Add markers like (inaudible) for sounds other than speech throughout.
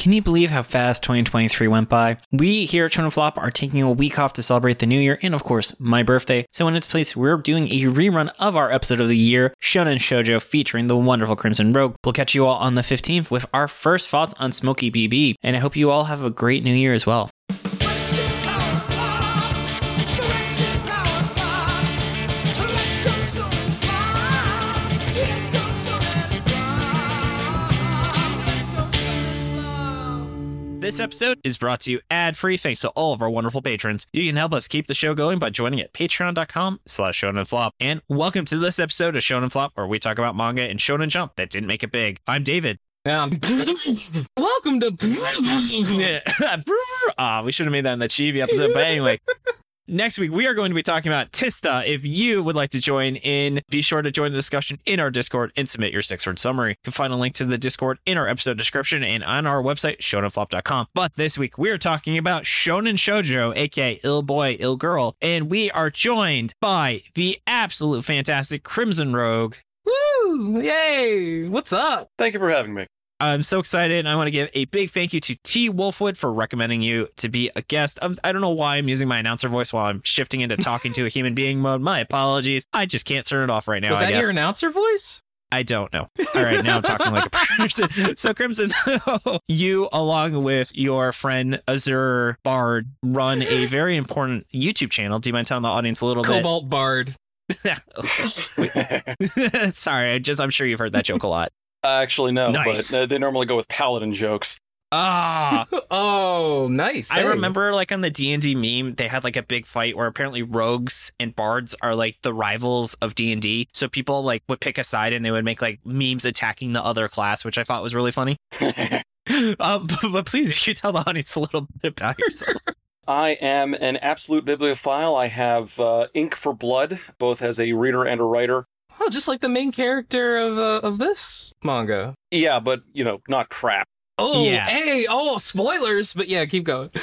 Can you believe how fast 2023 went by? We here at Shonen Flop are taking a week off to celebrate the new year and, of course, my birthday. So, in its place, we're doing a rerun of our episode of the year, Shonen Shoujo, featuring the wonderful Crimson Rogue. We'll catch you all on the 15th with our first thoughts on Smoky B.B., and I hope you all have a great new year as well. This episode is brought to you ad-free thanks to all of our wonderful patrons. You can help us keep the show going by joining at patreon.com slash shonenflop. And welcome to this episode of Shonen Flop, where we talk about manga and Shonen Jump that didn't make it big. I'm David. Um, (laughs) welcome to. (laughs) (laughs) Ah, we should have made that in the Chibi episode, but anyway. Next week, we are going to be talking about Tista. If you would like to join in, be sure to join the discussion in our Discord and submit your six word summary. You can find a link to the Discord in our episode description and on our website, shonenflop.com. But this week, we are talking about Shonen Shoujo, aka Ill Boy, Ill Girl, and we are joined by the absolute fantastic Crimson Rogue. Woo! Yay! What's up? Thank you for having me. I'm so excited. and I want to give a big thank you to T Wolfwood for recommending you to be a guest. I'm, I don't know why I'm using my announcer voice while I'm shifting into talking to a human being mode. My apologies. I just can't turn it off right now. Was I that your announcer voice? I don't know. All right, now I'm talking like a (laughs) person. So, Crimson, (laughs) you, along with your friend Azur Bard, run a (laughs) very important YouTube channel. Do you mind telling the audience a little bit? Cobalt Bard. Sorry, I just I'm sure you've heard that joke a lot. Actually, no, Nice. but uh, they normally go with paladin jokes. Ah, (laughs) Oh, nice. I Hey. remember like on the D and D meme, they had like a big fight where apparently rogues and bards are like the rivals of D and D. So people like would pick a side and they would make like memes attacking the other class, which I thought was really funny. (laughs) um, but, but please, if you tell the audience a little bit about yourself. I am an absolute bibliophile. I have uh, ink for blood, both as a reader and a writer. Oh, just like the main character of uh, of this manga. Yeah, but you know, not crap. Oh, Yeah. hey, oh, spoilers, but yeah, keep going. (laughs)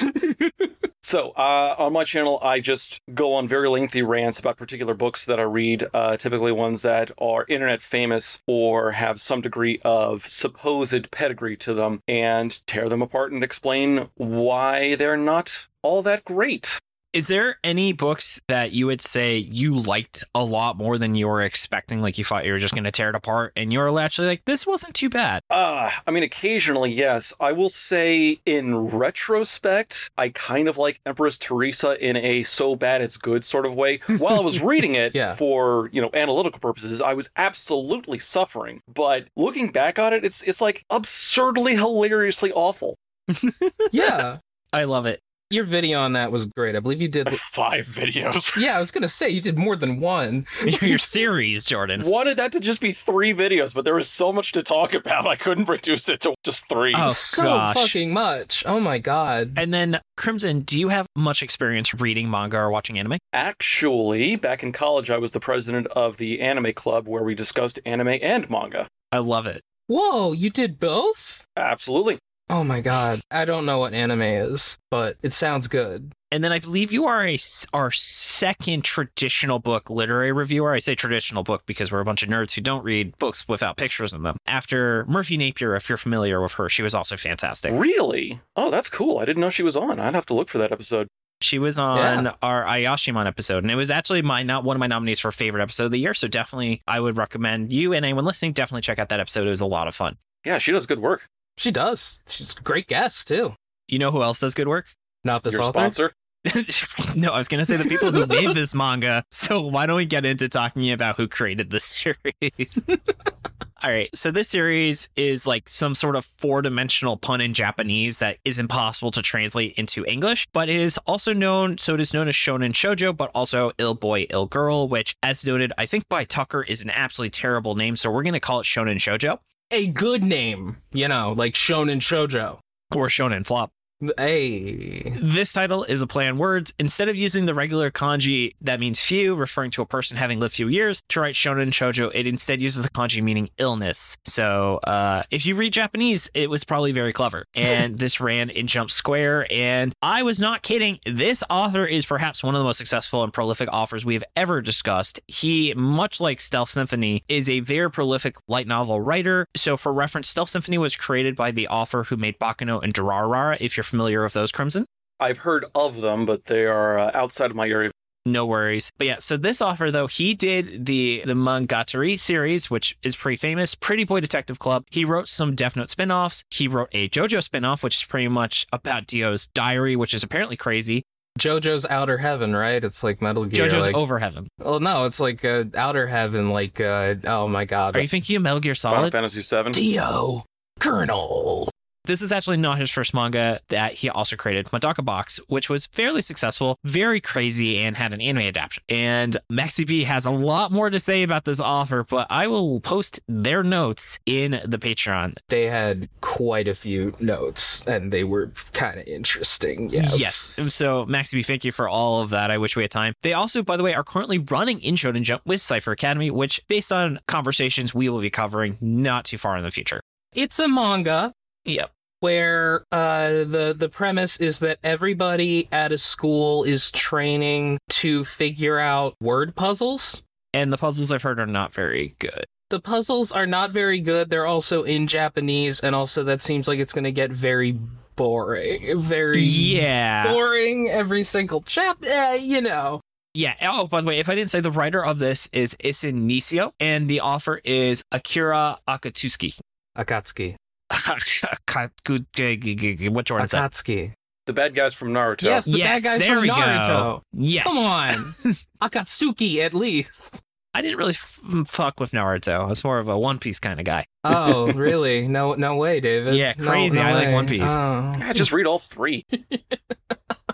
So, uh, on my channel, I just go on very lengthy rants about particular books that I read, uh, typically ones that are internet famous or have some degree of supposed pedigree to them, and tear them apart and explain why they're not all that great. Is there any books that you would say you liked a lot more than you were expecting? Like you thought you were just going to tear it apart, and you were actually like, this wasn't too bad. Uh, I mean, occasionally, yes. I will say, in retrospect, I kind of like Empress Theresa in a so bad it's good sort of way. (laughs) While I was reading it Yeah. for, you know, analytical purposes, I was absolutely suffering. But looking back on it, it's it's like absurdly hilariously awful. (laughs) yeah, I love it. Your video on that was great. I believe you did. (laughs) Five videos. (laughs) Yeah, I was gonna say you did more than one. (laughs) Your series, Jordan. Wanted that to just be three videos, but there was so much to talk about, I couldn't reduce it to just three. Oh, so gosh. fucking much. Oh my god. And then Crimson, do you have much experience reading manga or watching anime? Actually, back in college, I was the president of the anime club where we discussed anime and manga. I love it. Whoa, you did both? Absolutely. Oh my god. I don't know what anime is, but it sounds good. And then I believe you are a s- our second traditional book literary reviewer. I say traditional book because we're a bunch of nerds who don't read books without pictures in them. After Merphy Napier, if you're familiar with her, she was also fantastic. Really? Oh, that's cool. I didn't know she was on. I'd have to look for that episode. She was on Yeah. our Ayashimon episode, and it was actually my not one of my nominees for favorite episode of the year. So definitely, I would recommend you and anyone listening definitely check out that episode. It was a lot of fun. Yeah, she does good work. She does. She's a great guest too. You know who else does good work? Not this Your author. sponsor. (laughs) no, I was going to say the people who made this manga. So why don't we get into talking about who created the series? (laughs) All right. So this series is like some sort of four dimensional pun in Japanese that is impossible to translate into English, but it is also known, so it is known as Shonen Shoujo, but also Ill Boy, Ill Girl, which, as noted, I think by Tucker is an absolutely terrible name. So we're going to call it Shonen Shoujo A good name, you know, like Shonen Shoujo. or Shonen Flop. Hey. This title is a play on words. Instead of using the regular kanji that means few, referring to a person having lived few years, to write shonen shoujo, it instead uses the kanji meaning illness. So uh, if you read Japanese, it was probably very clever. And (laughs) this ran in Jump Square. And I was not kidding. This author is perhaps one of the most successful and prolific authors we have ever discussed. He, much like Stealth Symphony, is a very prolific light novel writer. So for reference, Stealth Symphony was created by the author who made Baccano and Durarara, if you're familiar with those, Crimson. I've heard of them, but they are uh, outside of my area. No worries. But yeah, so this author though, he did the the Monogatari series, which is pretty famous, Pretty Boy Detective Club. He wrote some Death Note spin-offs. He wrote a JoJo spin-off, which is pretty much about Dio's diary, which is apparently crazy. JoJo's Outer Heaven, right? It's like Metal Gear. JoJo's like, Over Heaven. Oh no, it's like uh, Outer Heaven. Like, uh, oh my god. Are you thinking of Metal Gear Solid? Final Fantasy VII. Dio, Colonel. This is actually not his first manga that he also created, Medaka Box, which was fairly successful, very crazy, and had an anime adaptation. And Maxi B has a lot more to say about this offer, but I will post their notes in the Patreon. They had quite a few notes, and they were kind of interesting. Yes. Yes. So, Maxi B, thank you for all of that. I wish we had time. They also, by the way, are currently running in Shonen Jump with Cipher Academy, which, based on conversations we will be covering not too far in the future. It's a manga Yep. Where uh, the the premise is that everybody at a school is training to figure out word puzzles. And the puzzles I've heard are not very good. The puzzles are not very good. They're also in Japanese, and also that seems like it's going to get very boring. Very Yeah. boring every single chapter. Uh, you know. Yeah. Oh, by the way, if I didn't say the writer of this is Isin Nisio, and the author is Akira Akatsuki. Akatsuki. (laughs) what Jordan said. Akatsuki. The bad guys from Naruto. Yes, the Yes, bad guys there from we go. Naruto. Yes. Come on. (laughs) Akatsuki, at least. I didn't really f- fuck with Naruto. I was more of a One Piece kind of guy. Oh, (laughs) really? No, no way, David. Yeah, crazy. no I like. One Piece. Oh. Yeah, just read all three.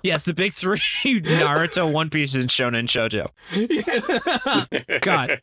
Yes, the big three Naruto, One Piece, and Shonen Shoujo. God.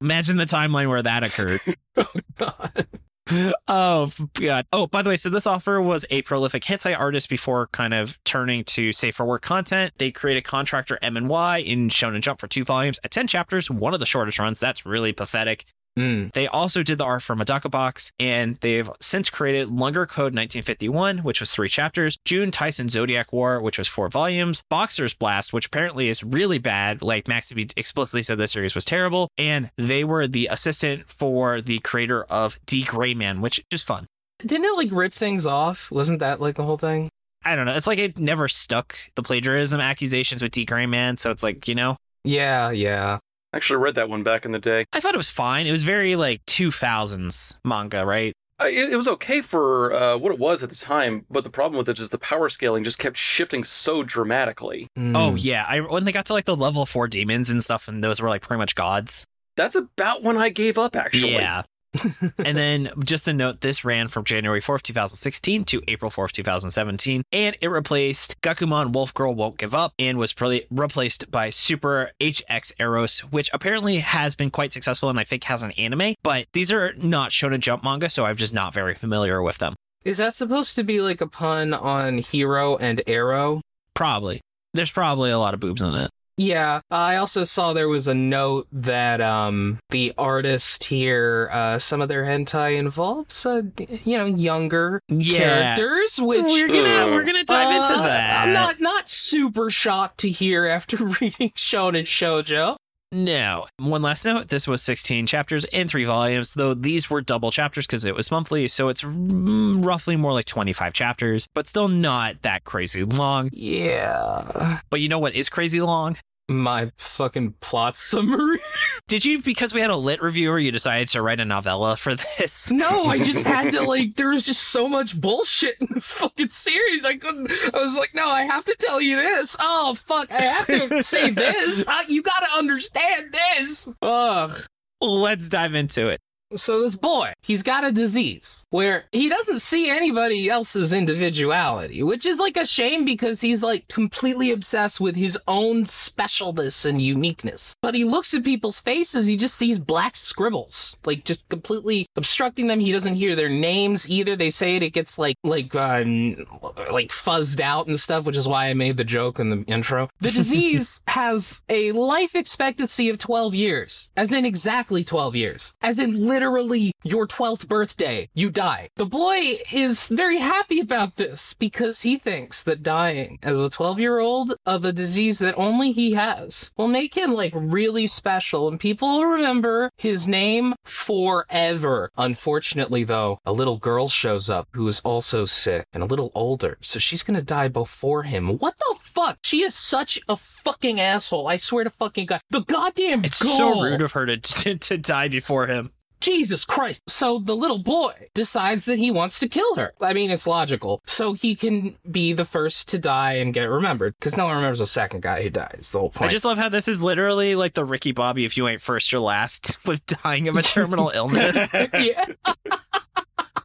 Imagine the timeline where that occurred. Oh God. (laughs) Oh god. Oh, by the way, so this author was a prolific hentai artist before kind of turning to safer work content. They created Contractor M and Y in Shonen Jump for two volumes at ten chapters, one of the shortest runs. That's really pathetic. Mm. They also did the art for Medaka Box, and they've since created Longer Code 1951, which was three chapters, Juni Taisen Zodiac War, which was four volumes, Boxer's Blast, which apparently is really bad. Like Maxi explicitly said this series was terrible, and they were the assistant for the creator of D.Gray-man, which is fun. Didn't it like rip things off? Wasn't that like the whole thing? I don't know. It's like it never stuck the plagiarism accusations with D.Gray-man, so it's like, you know, Yeah, yeah. I actually read that one back in the day. I thought it was fine. It was very like 2000s manga, right? Uh, It, it was okay for uh, what it was at the time, but the problem with it is the power scaling just kept shifting so dramatically. Mm. Oh yeah, I when they got to like the level four demons and stuff, and those were like pretty much gods. That's about when I gave up, actually. Yeah. And then just a note, this ran from January 4th, 2016 to April 4th, 2017, and it replaced Gakumon Wolf Girl Won't Give Up and was probably replaced by Super HX Eros, which apparently has been quite successful and I think has an anime, but these are not Shonen Jump manga, so I'm just not very familiar with them. Is that supposed to be like a pun on hero and arrow? Probably. There's probably a lot of boobs in it. Yeah, I also saw there was a note that um the artist here, uh, some of their hentai involves, uh, you know, younger Yeah. characters, which we're gonna we're gonna dive into uh, that. I'm not not super shocked to hear after (laughs) reading Shonen Shoujo. No. One last note this was 16 chapters in three volumes, though these were double chapters because it was monthly. So it's mm, roughly more like 25 chapters, but still not that crazy long. Yeah, But you know what is crazy long? My fucking plot (laughs) summary. Did you, because we had a lit reviewer, you decided to write a novella for this? (laughs) No, I just had to (laughs) like. There was just so much bullshit in this fucking series. I couldn't. I was like, no, I have to tell you this. Oh fuck, I have to say this. Uh, you gotta understand this. Ugh. Let's dive into it. So this boy, he's got a disease where he doesn't see anybody else's individuality, which is like a shame because he's like completely obsessed with his own specialness and uniqueness. But he looks at people's faces, he just sees black scribbles, like just completely obstructing them. He doesn't hear their names either. They say it, it gets like like um, like fuzzed out and stuff, which is why I made the joke in the intro. The disease (laughs) has a life expectancy of 12 years, as in exactly 12 years, as in literally your 12th birthday, you die. The boy is very happy about this because he thinks that dying as a 12 year old of a disease that only he has will make him like really special and people will remember his name forever. Unfortunately, though, a little girl shows up who is also sick and a little older, so she's gonna die before him. What the fuck? She is such a fucking asshole. I swear to fucking God. The goddamn It's so rude of her to, (laughs) to to die before him. Jesus Christ. So the little boy decides that he wants to kill her. I mean, it's logical. So he can be the first to die and get remembered because no one remembers the second guy who died. It's the whole point. I just love how this is literally like the Ricky Bobby if you ain't first, you're last (laughs) with dying of a terminal (laughs) illness. yeah. (laughs)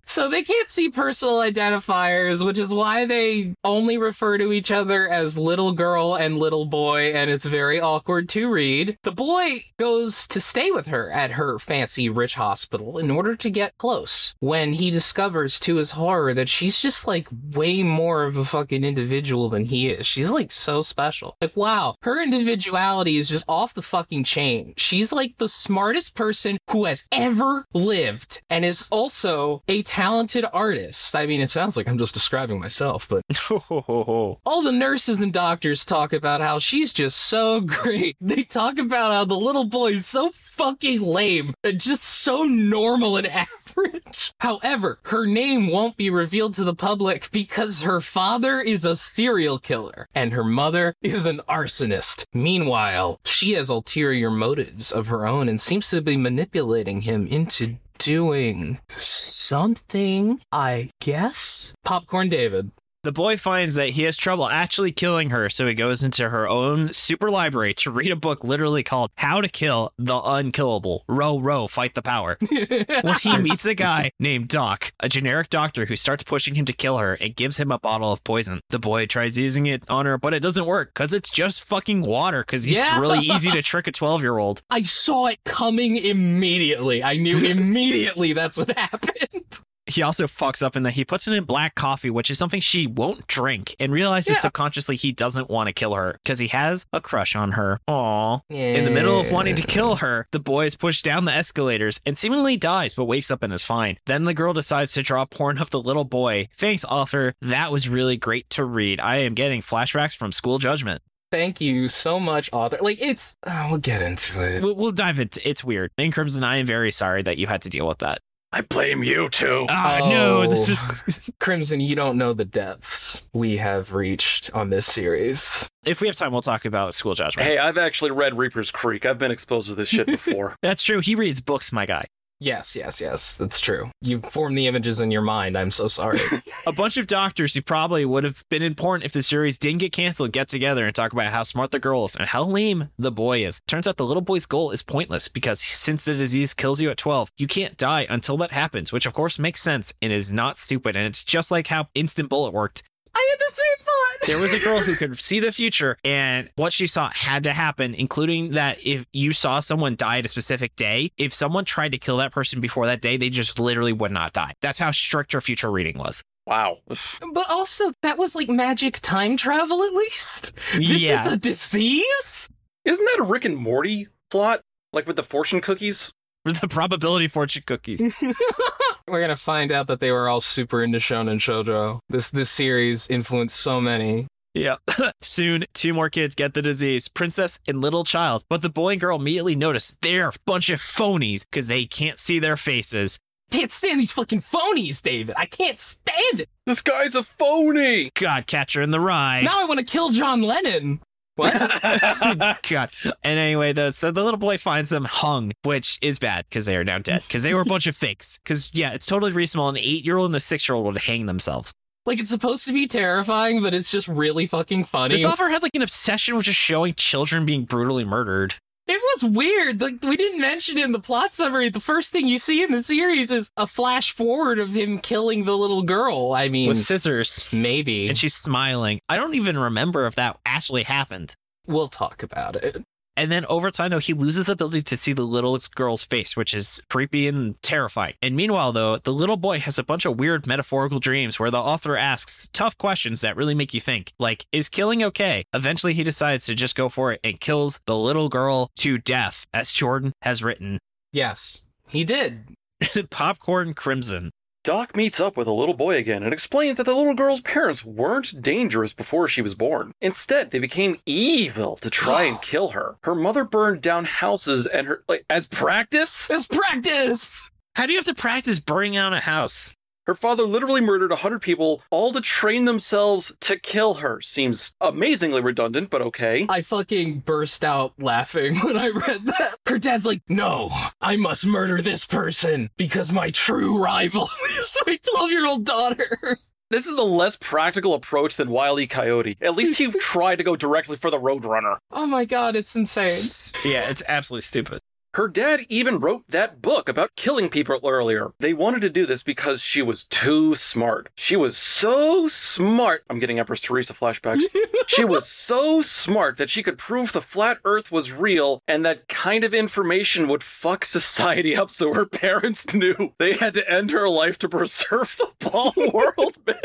So they can't see personal identifiers, which is why they only refer to each other as little girl and little boy, and it's very awkward to read. The boy goes to stay with her at her fancy rich hospital in order to get close when he discovers to his horror that she's just like way more of a fucking individual than he is. She's like so special. Like, wow, her individuality is just off the fucking chain. She's like the smartest person who has ever lived and is also a talented artist. I mean, it sounds like I'm just describing myself, but (laughs) all the nurses and doctors talk about how she's just so (laughs) great. They talk about how the little boy is so fucking lame and just so normal and (laughs) average. However, her name won't be revealed to the public because her father is a serial killer and her mother is an arsonist. Meanwhile, she has ulterior motives of her own and seems to be manipulating him into doing something, I guess. Popcorn David. The boy finds that he has trouble actually killing her, so he goes into her own super library to read a book literally called How to Kill the Unkillable. Row, row, fight the power. (laughs) when he meets a guy named Doc, a generic doctor who starts pushing him to kill her and gives him a bottle of poison. The boy tries using it on her, but it doesn't work because it's just fucking water because it's Yeah. really (laughs) easy to trick a 12 year old. I saw it coming immediately. I knew (laughs) immediately that's what happened. He also fucks up in that he puts it in black coffee, which is something she won't drink, and realizes Yeah. subconsciously he doesn't want to kill her because he has a crush on her. Aww. In the middle of wanting to kill her, the boy is pushed down the escalators and seemingly dies, but wakes up and is fine. Then the girl decides to draw porn of the little boy. Thanks, author. That was really great to read. I am getting flashbacks from school judgment. Thank you so much, author. Like, it's. Uh, we'll get into it. We'll, we'll dive into It's weird. In Crimson, I am very sorry that you had to deal with that. I blame you too. Ah, no. This is. (laughs) Crimson, you don't know the depths we have reached on this series. If we have time, we'll talk about school judgment. Hey, I've actually read Reaper's Creek. I've been exposed to this shit (laughs) before. That's true. He reads books, my guy. Yes, yes, yes. That's true. You've formed the images in your mind. I'm so sorry. (laughs) A bunch of doctors who probably would have been important if the series didn't get canceled get together and talk about how smart the girl is and how lame the boy is. Turns out the little boy's goal is pointless because since the disease kills you at 12, you can't die until that happens, which of course makes sense and is not stupid. And it's just like how Instant Bullet worked. I had the same thought. There was a girl who (laughs) could see the future, and what she saw had to happen, including that if you saw someone die at a specific day, if someone tried to kill that person before that day, they just literally would not die. That's how strict her future reading was. wow. But also, that was like magic time travel, at least. This yeah. is a disease? Isn't that a Rick and Morty plot? Like with the fortune cookies? The probability fortune cookies. (laughs) We're gonna find out that they were all super into Shonen Shoujo. This this series influenced so many. Yeah. (laughs) Soon, two more kids get the disease, princess and little child. But the boy and girl immediately notice they're a bunch of phonies because they can't see their faces. Can't stand these fucking phonies, David. I can't stand it. This guy's a phony! God, catcher in the rye. Now I want to kill John Lennon. What? (laughs) God. And anyway, the so the little boy finds them hung, which is bad because they are now dead because they were a bunch of fakes. Because yeah, it's totally reasonable. An eight year old and a six year old would hang themselves. like it's supposed to be terrifying, but it's just really fucking funny. This author had like an obsession with just showing children being brutally murdered. It was weird. Like we didn't mention it in the plot summary. The first thing you see in the series is a flash forward of him killing the little girl. I mean, With scissors. maybe And she's smiling. I don't even remember if that actually happened. we'll talk about it. And then over time, though, he loses the ability to see the little girl's face, which is creepy and terrifying. And meanwhile, though, the little boy has a bunch of weird metaphorical dreams where the author asks tough questions that really make you think, like, is killing okay? Eventually, he decides to just go for it and kills the little girl to death, as Jordan has written. Yes, he did. (laughs) Popcorn Crimson. Doc meets up with a little boy again and explains that the little girl's parents weren't dangerous before she was born. Instead, they became evil to try and (gasps) kill her. Her mother burned down houses and her like as practice. As practice. How do you have to practice burning down a house? Her father literally murdered a hundred people, all to train themselves to kill her. Seems amazingly redundant, but okay. I fucking burst out laughing (laughs) when I read that. Her dad's like, "No, I must murder this person because my true rival (laughs) is my 12-year-old daughter." This is a less practical approach than Wile E. Coyote. At least he (laughs) tried to go directly for the Roadrunner. Oh my god, it's insane. Yeah, it's absolutely stupid. Her dad even wrote that book about killing people earlier. They wanted to do this because she was too smart. She was so smart. I'm getting Empress Theresa flashbacks. (laughs) she was so smart that she could prove the flat earth was real, and that kind of information would fuck society up so her parents knew they had to end her life to preserve the ball (laughs) world, man.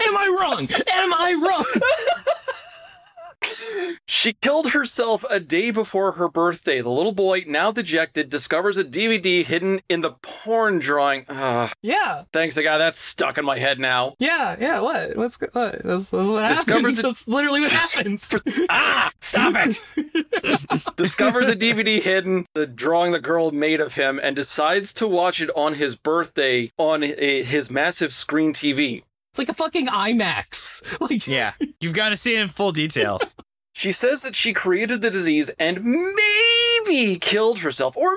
Am I wrong? Am I wrong? (laughs) She killed herself a day before her birthday. The little boy, now dejected, discovers a DVD hidden in the porn drawing. Ugh. yeah. Thanks, I got that stuck in my head now. Yeah, yeah, what? What's what? That's, that's what Discovers happens. it- That's literally what (laughs) happens. Ah, stop it! (laughs) Discovers a DVD hidden, the drawing the girl made of him, and decides to watch it on his birthday on a, his massive screen TV. It's like a fucking IMAX. (laughs) Like Yeah. You've got to see it in full detail. (laughs) She says that she created the disease and maybe killed herself, or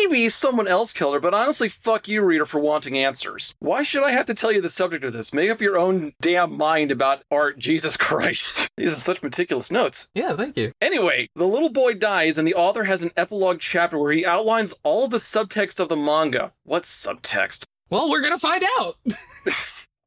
maybe someone else killed her, but honestly, fuck you, reader, for wanting answers. Why should I have to tell you the subject of this? Make up your own damn mind about art, Jesus (laughs) Christ. These are such meticulous notes. Yeah, thank you. Anyway, the little boy dies, and the author has an epilogue chapter where he outlines all the subtext of the manga. What subtext? Well, we're gonna find out.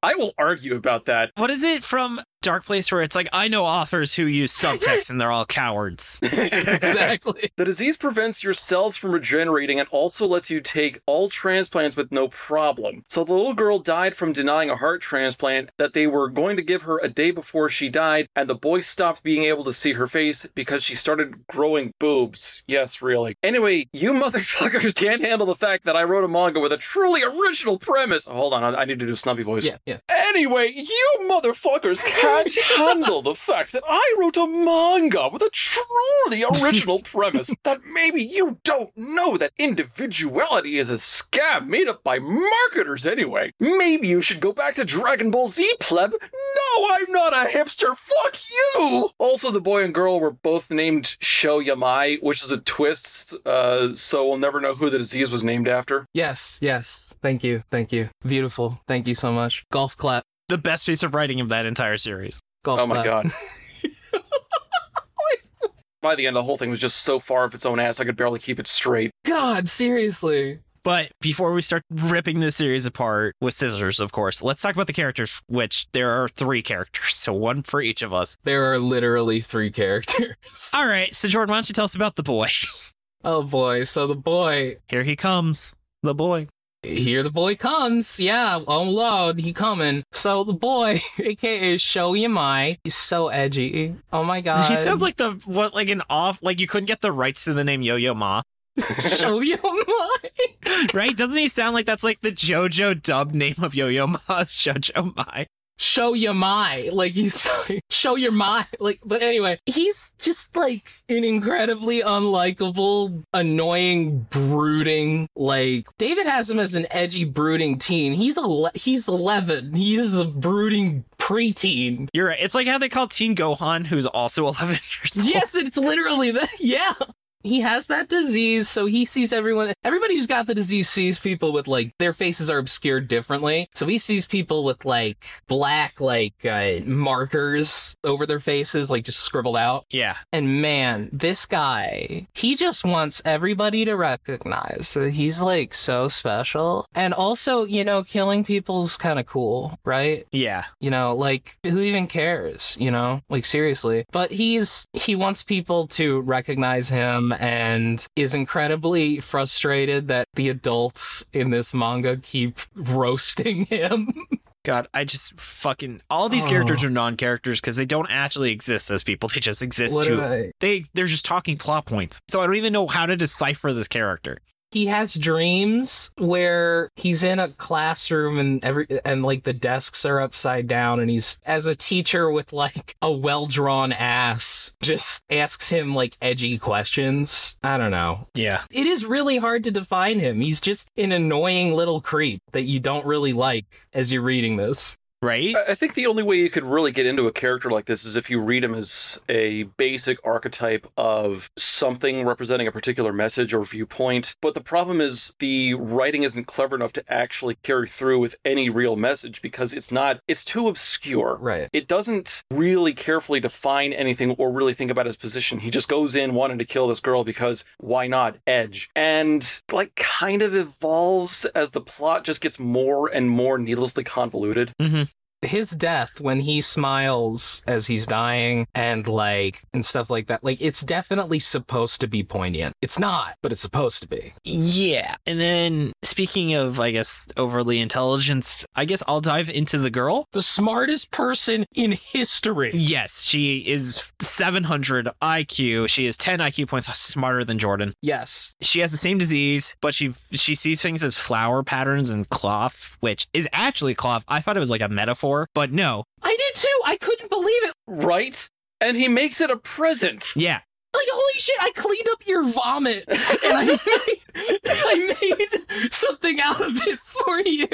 I will argue about that. What is it from Darkplace where it's like, I know authors who use subtext and they're all cowards? (laughs) exactly. The disease prevents your cells from regenerating and also lets you take all transplants with no problem. So the little girl died from denying a heart transplant that they were going to give her a day before she died, and the boy stopped being able to see her face because she started growing boobs. Yes, really. Anyway, you (laughs) motherfuckers can't handle the fact that I wrote a manga with a truly original premise. hold on, I I need to do a snubby voice. Yeah, yeah. Anyway, you motherfuckers (laughs) can't handle the fact that I wrote a manga with a truly original (laughs) premise that maybe you don't know that individuality is a scam made up by marketers anyway. Maybe you should go back to Dragon Ball Z, pleb. No, I'm not a hipster. Fuck you. Also, the boy and girl were both named Sho Yamai, which is a twist, uh, so we'll never know who the disease was named after. Yes, yes. Thank you. Thank you. Beautiful. Thank you so much. Golf clap. The best piece of writing of that entire series. Golf Oh my clap. god. (laughs) By the end, the whole thing was just so far up its own ass, I could barely keep it straight. God, seriously. But before we start ripping this series apart with scissors, of course, let's talk about the characters, which there are three characters, (laughs) so one for each of us. There are literally three characters. All right, so Jordan, why don't you tell us about the boy? (laughs) Oh boy. So the boy, Here he comes, the boy. Here the boy comes. Yeah, oh lord, he coming. So the boy, (laughs) aka Sho Yamai, he's so edgy. Oh my god. (laughs) he sounds like the what, like an off, like you couldn't get the rights to the name Yo Yo Ma, (laughs) Sho Yamai. right? Doesn't he sound like that's like the JoJo dub name of Yo Yo Ma, Shoujo Mai? Show your my like he's (laughs) show your my like but anyway he's just like an incredibly unlikable annoying brooding like david has him as an edgy brooding teen. He's a he's 11 he's a brooding preteen. You're right. It's like how they call Teen Gohan, who's also (laughs) 11 years old. yes it's literally that. (laughs) Yeah he has that disease, so he sees everyone. Everybody who's got the disease sees people with like their faces are obscured differently. So he sees people with like black like uh, markers over their faces, like just scribbled out. Yeah. And man, this guy, he just wants everybody to recognize that he's like so special. And also, you know, killing people's kind of cool, right? Yeah. You know, like who even cares, you know? Like seriously. But he's he wants people to recognize him and is incredibly frustrated that the adults in this manga keep roasting him. (laughs) God, I just fucking all these Oh. characters are non-characters because they don't actually exist as people. They just exist What to I- they they're just talking plot points. So I don't even know how to decipher this character. He has dreams where he's in a classroom and every and like the desks are upside down and he's as a teacher with like a well-drawn ass just asks him like edgy questions. I don't know. Yeah. it is really hard to define him. He's just an annoying little creep that you don't really like as you're reading this Right? I I think the only way you could really get into a character like this is if you read him as a basic archetype of something representing a particular message or viewpoint. But the problem is the writing isn't clever enough to actually carry through with any real message because it's not, it's too obscure. right It doesn't really carefully define anything or really think about his position. He just goes in wanting to kill this girl because why not? Edge. And like kind of evolves as the plot just gets more and more needlessly convoluted. Mm-hmm. His death when he smiles as he's dying and like and stuff like that like it's definitely supposed to be poignant it's not but it's supposed to be Yeah. And then speaking of, I guess, overly intelligence, I guess I'll dive into the girl. the smartest person in history Yes, she is 700 IQ. She is 10 IQ points smarter than Jordan. yes She has the same disease, but she she sees things as flower patterns and cloth, which is actually cloth. I thought it was like a metaphor, but no. i did too i couldn't believe it Right? And he makes it a present. Yeah. like holy shit i cleaned up your vomit (laughs) and i made, I made something out of it for you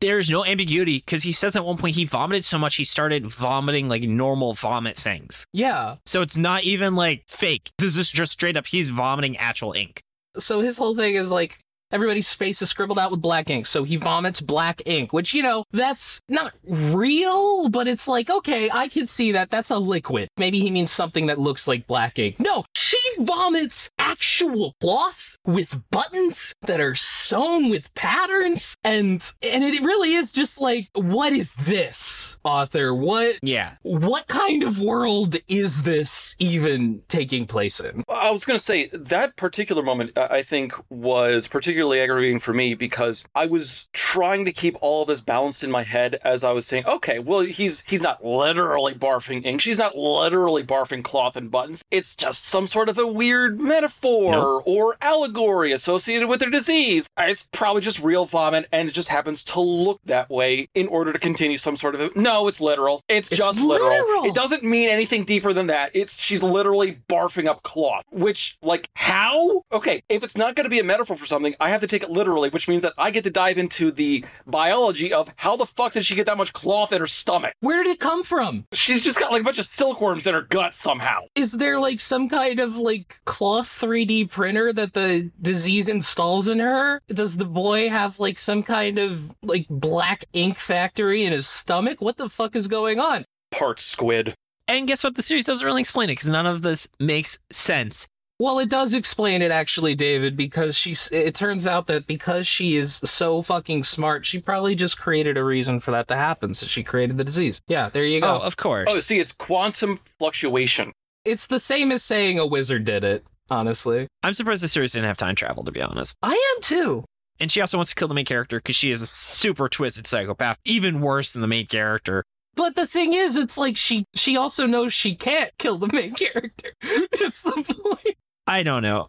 There's no ambiguity because he says at one point he vomited so much he started vomiting like normal vomit things. yeah So it's not even like fake. This is just straight up he's vomiting actual ink. so his whole thing is like everybody's face is scribbled out with black ink. So he vomits black ink which you know that's not real but it's like okay i can see that. That's a liquid. Maybe he means something that looks like black ink. No she vomits actual cloth with buttons that are sewn with patterns and and it really is just like what is this author what Yeah. what kind of world is this even taking place in I was going to say that particular moment, I think, was particularly aggravating for me because I was trying to keep all of this balanced in my head as I was saying, okay, well, he's he's not literally barfing ink. She's not literally barfing cloth and buttons. It's just some sort of a weird metaphor Nope. or allegory associated with their disease. Uh, it's probably just real vomit, and it just happens to look that way in order to continue some sort of. A, no, it's literal. It's, It's just literal. literal. It doesn't mean anything deeper than that. It's she's literally barfing up cloth. Which, like, how? Okay, if it's not going to be a metaphor for something, I have to take it literally, which means that I get to dive into the biology of how the fuck did she get that much cloth in her stomach? where did it come from She's just got like a bunch of silkworms in her gut somehow. is there like some kind of like cloth 3D printer that the disease installs in her? Does the boy have like some kind of like black ink factory in his stomach? What the fuck is going on? Part squid. And guess what? The series doesn't really explain it because none of this makes sense. Well, it does explain it actually, David, because she's it turns out that because she is so fucking smart, she probably just created a reason for that to happen. So she created the disease. Yeah, there you go. Oh, of course. Oh, see, it's quantum fluctuation. It's the same as saying a wizard did it, honestly. I'm surprised the series didn't have time travel, to be honest. I am too. And she also wants to kill the main character because she is a super twisted psychopath, even worse than the main character. But the thing is, it's like she she also knows she can't kill the main (laughs) character. It's the point. I don't know.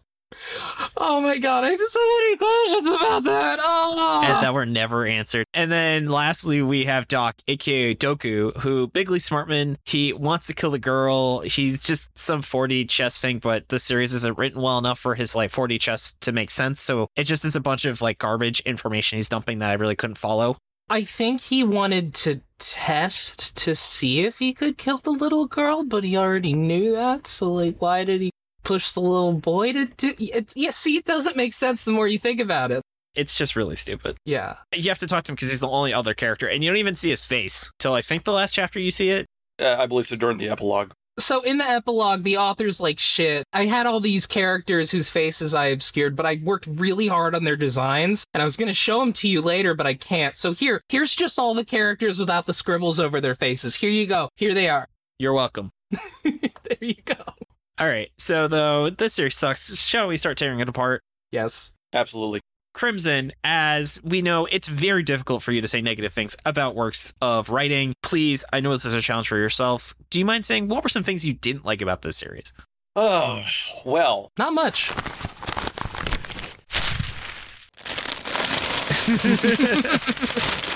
Oh my god, I have so many questions about that. Oh, and that were never answered. And then lastly, we have Doc, aka Doku, who Bigly Smartman, he wants to kill the girl. He's just some 4D chess thing, but the series isn't written well enough for his like 4D chess to make sense. So it just is a bunch of like garbage information he's dumping that I really couldn't follow. I think he wanted to test to see if he could kill the little girl, but he already knew that. So like, why did he push the little boy to do. It, yeah, see, it doesn't make sense the more you think about it. It's just really stupid. Yeah. You have to talk to him because he's the only other character, and you don't even see his face till I think the last chapter you see it. Uh, I believe so during the epilogue. So in the epilogue, the author's like, shit, I had all these characters whose faces I obscured, but I worked really hard on their designs, and I was going to show them to you later, but I can't. So here, here's just all the characters without the scribbles over their faces. Here you go. Here they are. You're welcome. (laughs) there you go. All right. So though this series sucks, shall we start tearing it apart? Yes. Absolutely. Crimson, as we know, it's very difficult for you to say negative things about works of writing. Please, I know this is a challenge for yourself. Do you mind saying what were some things you didn't like about this series? Oh, well, Not much. (laughs)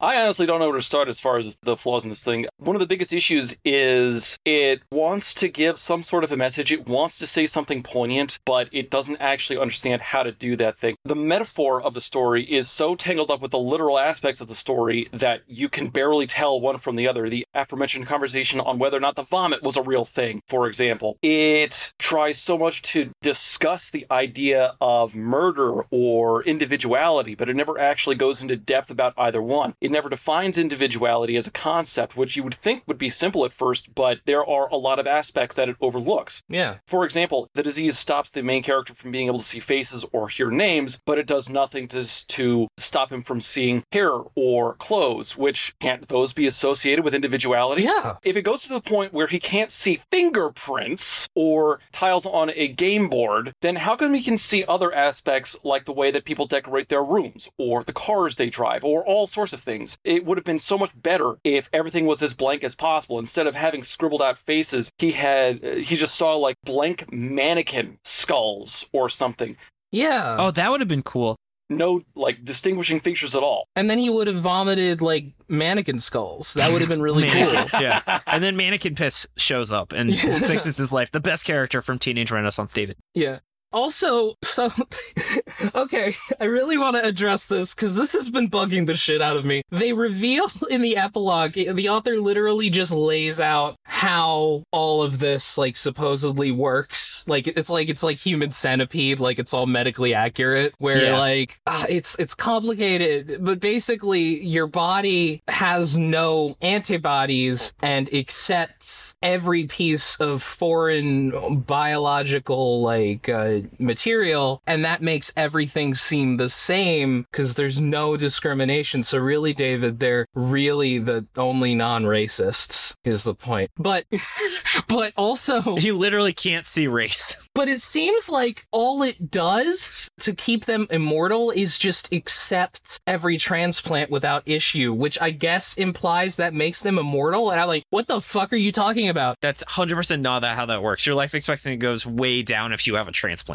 I honestly don't know where to start as far as the flaws in this thing. One of the biggest issues is it wants to give some sort of a message. It wants to say something poignant, but it doesn't actually understand how to do that thing. The metaphor of the story is so tangled up with the literal aspects of the story that you can barely tell one from the other. The aforementioned conversation on whether or not the vomit was a real thing, for example. It tries so much to discuss the idea of murder or individuality, but it never actually goes into depth about either one. Never defines individuality as a concept, which you would think would be simple at first, but there are a lot of aspects that it overlooks. Yeah. For example, the disease stops the main character from being able to see faces or hear names, but it does nothing to, to stop him from seeing hair or clothes, which can't those be associated with individuality? Yeah. If it goes to the point where he can't see fingerprints or tiles on a game board, then how come he can see other aspects like the way that people decorate their rooms or the cars they drive or all sorts of things? It would have been so much better if everything was as blank as possible. Instead of having scribbled out faces, he had uh, he just saw like blank mannequin skulls or something. Yeah. Oh, that would have been cool. No like distinguishing features at all. And then he would have vomited like mannequin skulls. That would have been really (laughs) cool. Yeah. And then Manneken Pis shows up and (laughs) fixes his life. The best character from Teenage Renaissance David. Yeah. Also, so (laughs) okay, I really want to address this because this has been bugging the shit out of me. They reveal (laughs) in the epilogue, the author literally just lays out how all of this like supposedly works. Like it's like it's like human centipede, like it's all medically accurate. Where Yeah. like ah, it's it's complicated, but basically your body has no antibodies and accepts every piece of foreign biological like uh, material, and that makes everything seem the same because there's no discrimination. So really, David, they're really the only non-racists. Is the point? But (laughs) but also You literally can't see race. but it seems like all it does to keep them immortal is just accept every transplant without issue, which I guess implies that makes them immortal. And I'm like, what the fuck are you talking about? That's 100% not that how that works. Your life expectancy goes way down if you have a transplant.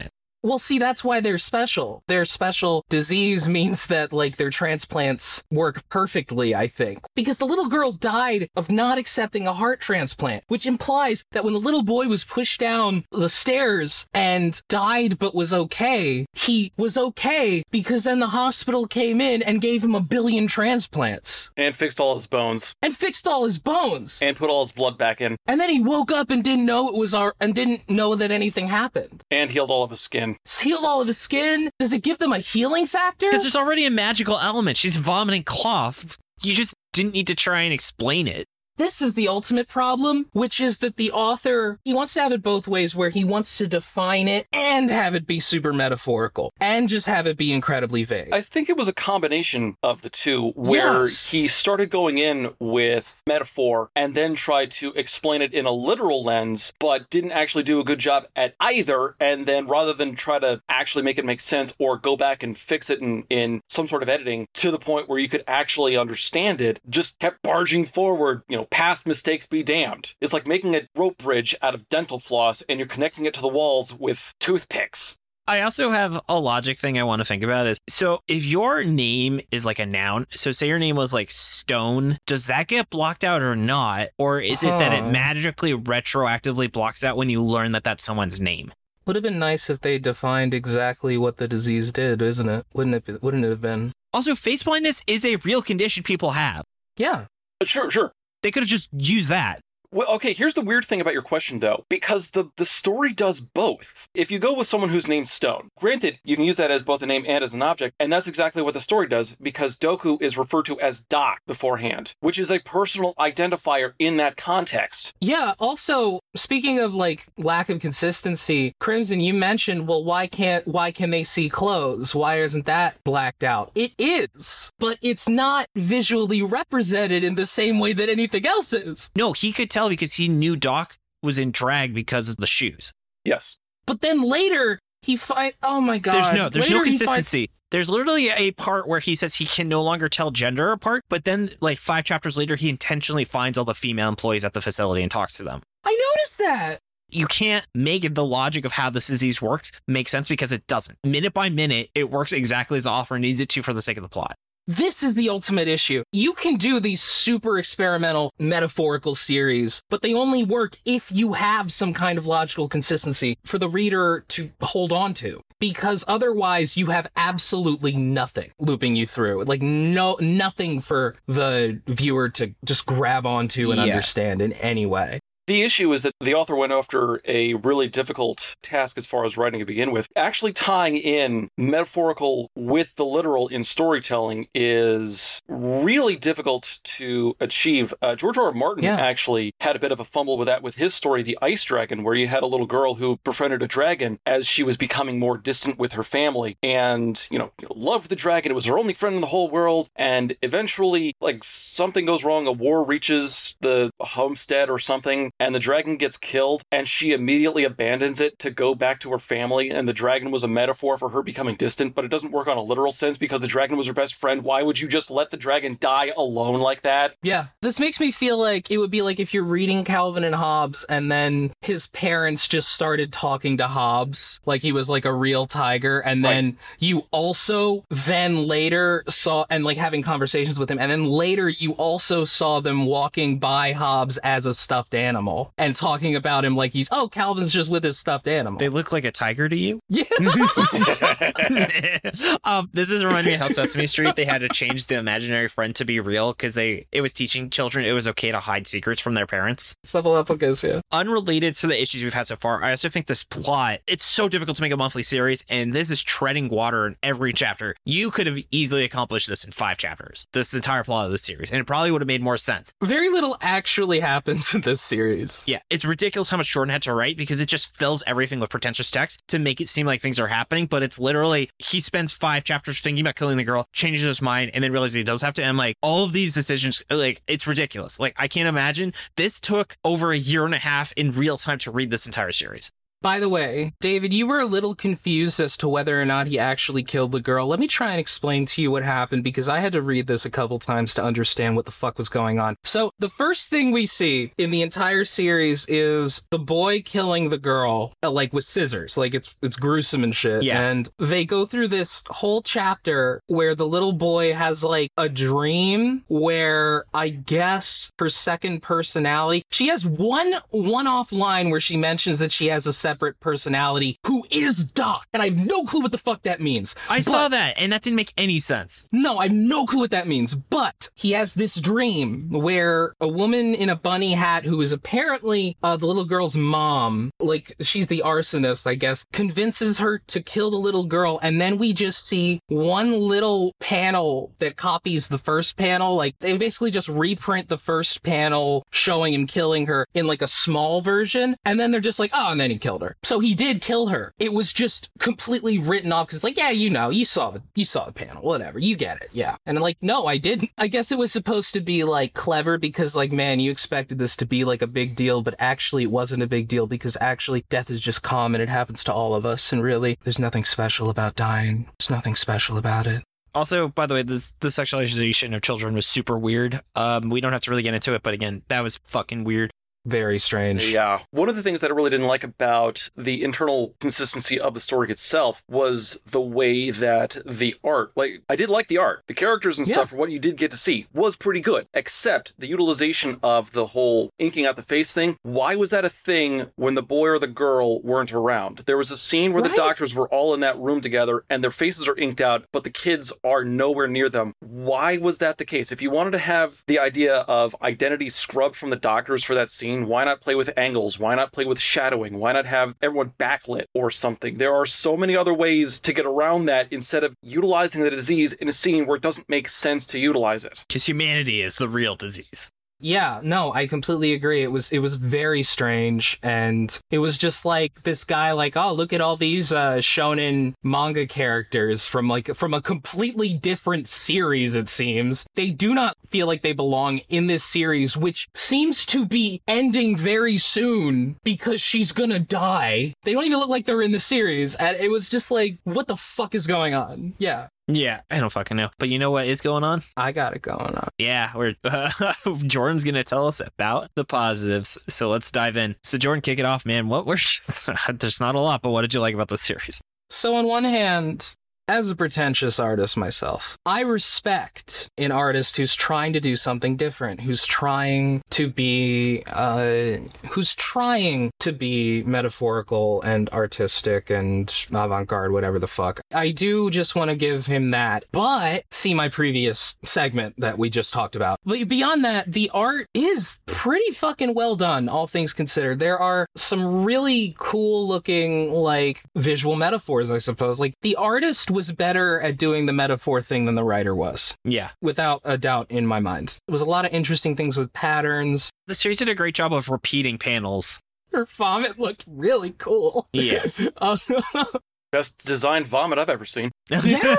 Well, see, that's why they're special. Their special disease means that, like, their transplants work perfectly, I think. Because the little girl died of not accepting a heart transplant, which implies that when the little boy was pushed down the stairs and died but was okay, he was okay because then the hospital came in and gave him a billion transplants And fixed all his bones and fixed all his bones. and put all his blood back in And then he woke up and didn't know it was our, and didn't know that anything happened. and healed all of his skin. Healed all of his skin. Does it give them a healing factor? Because there's already a magical element. She's vomiting cloth. You just didn't need to try and explain it. This is the ultimate problem, which is that the author, he wants to have it both ways where he wants to define it and have it be super metaphorical and just have it be incredibly vague. I think it was a combination of the two where Yes. he started going in with metaphor and then tried to explain it in a literal lens, but didn't actually do a good job at either. And then rather than try to actually make it make sense or go back and fix it in, in some sort of editing to the point where you could actually understand it, just kept barging forward, you know, past mistakes be damned. It's like making a rope bridge out of dental floss and you're connecting it to the walls with toothpicks. I also have a logic thing I want to think about is so if your name is like a noun, so say your name was like Stone, does that get blocked out or not? Or is it that it magically retroactively blocks out when you learn that that's someone's name? Would have been nice if they defined exactly what the disease did, isn't it? Wouldn't it? Be, wouldn't it have been? Also, face blindness is a real condition people have. Yeah. Sure, sure. They could have just used that. Well, okay, here's the weird thing about your question though, because the the story does both. If you go with someone who's named Stone, granted, you can use that as both a name and as an object, and that's exactly what the story does because Doku is referred to as Doc beforehand, which is a personal identifier in that context. Yeah, also speaking of like lack of consistency, Crimson, you mentioned, well, why can't why can they see clothes? Why isn't that blacked out? It is, but it's not visually represented in the same way that anything else is. No, he could tell because he knew Doc was in drag because of the shoes. Yes. But then later he find oh my god. There's no there's no Later he finds- consistency. There's literally a part where he says he can no longer tell gender apart, but then like 5 chapters later he intentionally finds all the female employees at the facility and talks to them. I noticed that. You can't make the logic of how this disease works make sense because it doesn't. Minute by minute, it works exactly as the author needs it to for the sake of the plot. This is the ultimate issue. You can do these super experimental metaphorical series, but they only work if you have some kind of logical consistency for the reader to hold on to. Because otherwise you have absolutely nothing looping you through. Like no nothing for the viewer to just grab onto and Yeah. understand in any way. The issue is that the author went after a really difficult task as far as writing to begin with. Actually, tying in metaphorical with the literal in storytelling is really difficult to achieve. Uh, George R. R. Martin Yeah. actually had a bit of a fumble with that with his story, The Ice Dragon, where you had a little girl who befriended a dragon as she was becoming more distant with her family and, you know, loved the dragon. It was her only friend in the whole world. And eventually, like, something goes wrong. A war reaches the homestead or something, and the dragon gets killed, and she immediately abandons it to go back to her family. And the dragon was a metaphor for her becoming distant, but it doesn't work on a literal sense because the dragon was her best friend. Why would you just let the dragon die alone like that? Yeah. This makes me feel like it would be like if you're reading Calvin and Hobbes and then his parents just started talking to Hobbes like he was like a real tiger and then you also then later saw and like having conversations with him and then later you also saw them walking by Hobbes as a stuffed animal and talking about him like he's oh Calvin's just with his stuffed animal. They look like a tiger to you? yeah. (laughs) um, this is reminding me of how Sesame Street they had to change the imaginary friend to be real because they it was teaching children it was okay to hide secrets from their parents. Applicants, yeah. Unrelated to the issues we've had so far, I also think this plot it's so difficult to make a monthly series, and this is treading water in every chapter. You could have easily accomplished this in five chapters. This entire plot of the series, and it probably would have made more sense. Very little actually happens (laughs) in this series. Yeah, it's ridiculous how much Jordan had to write because it just fills everything with pretentious text to make it seem like things are happening. But it's literally he spends five chapters thinking about killing the girl, changes his mind, and then realizes he does have to end. Like all of these decisions, like it's ridiculous. Like I can't imagine this took over a year and a half in real time to read this entire series. By the way, David, you were a little confused as to whether or not he actually killed the girl. Let me try and explain to you what happened because I had to read this a couple times to understand what the fuck was going on. So, the first thing we see in the entire series is the boy killing the girl uh, like with scissors. Like it's it's gruesome and shit. Yeah. And they go through this whole chapter where the little boy has like a dream where I guess her second personality, she has one one-off line where she mentions that she has a separate personality who is Doc. And I have no clue what the fuck that means. I But- saw that, and that didn't make any sense. no, I have no clue what that means. But he has this dream where a woman in a bunny hat who is apparently uh, the little girl's mom, like she's the arsonist, I guess, convinces her to kill the little girl. And then we just see one little panel that copies the first panel. Like they basically just reprint the first panel showing him killing her in like a small version. And then they're just like, oh, and then he killed her. So he did kill her. It was just completely written off because like, yeah, you know, you saw the you saw the panel, whatever, you get it, yeah. And I'm like, no, I didn't. I guess it was supposed to be like clever because like, man, you expected this to be like a big deal, but actually it wasn't a big deal because actually death is just common. It happens to all of us, and really, there's nothing special about dying. There's nothing special about it. Also, by the way, this the sexualization of children was super weird. Um, we don't have to really get into it, but again, that was fucking weird. Very strange. Yeah. One of the things that I really didn't like about the internal consistency of the story itself was the way that the art, like, I did like the art. The characters and Yeah. stuff, what you did get to see, was pretty good, except the utilization of the whole inking out the face thing. Why was that a thing when the boy or the girl weren't around? There was a scene where Right. the doctors were all in that room together and their faces are inked out, but the kids are nowhere near them. Why was that the case? If you wanted to have the idea of identity scrubbed from the doctors for that scene, scene, why not play with angles? Why not play with shadowing? Why not have everyone backlit or something? There are so many other ways to get around that instead of utilizing the disease in a scene where it doesn't make sense to utilize it. Because humanity is the real disease. Yeah, no, I completely agree. It was it was very strange and it was just like this guy like, "Oh, look at all these uh shonen manga characters from like from a completely different series it seems. They do not feel like they belong in this series which seems to be ending very soon because she's to die. They don't even look like they're in the series. And it was just like, what the fuck is going on? Yeah, Yeah, I don't fucking know. But you know what is going on? I got it going on. Yeah, we're (laughs) Jordan's gonna tell us about the positives. So let's dive in. So Jordan, kick it off, man. What were (laughs) there's not a lot, but what did you like about the series? So, on one hand, as a pretentious artist myself, I respect an artist who's trying to do something different, who's trying to be, uh, who's trying to be metaphorical and artistic and avant garde, whatever the fuck. I do just want to give him that, but see my previous segment that we just talked about. But beyond that, the art is pretty fucking well done, all things considered. There are some really cool looking, like, visual metaphors, I suppose. Like, the artist was better at doing the metaphor thing than the writer was, Yeah, without a doubt in my mind. There was a lot of interesting things with patterns. the series did a great job of repeating panels. Her vomit looked really cool. Yeah, (laughs) Uh, (laughs) Best designed vomit I've ever seen. (laughs) Yeah.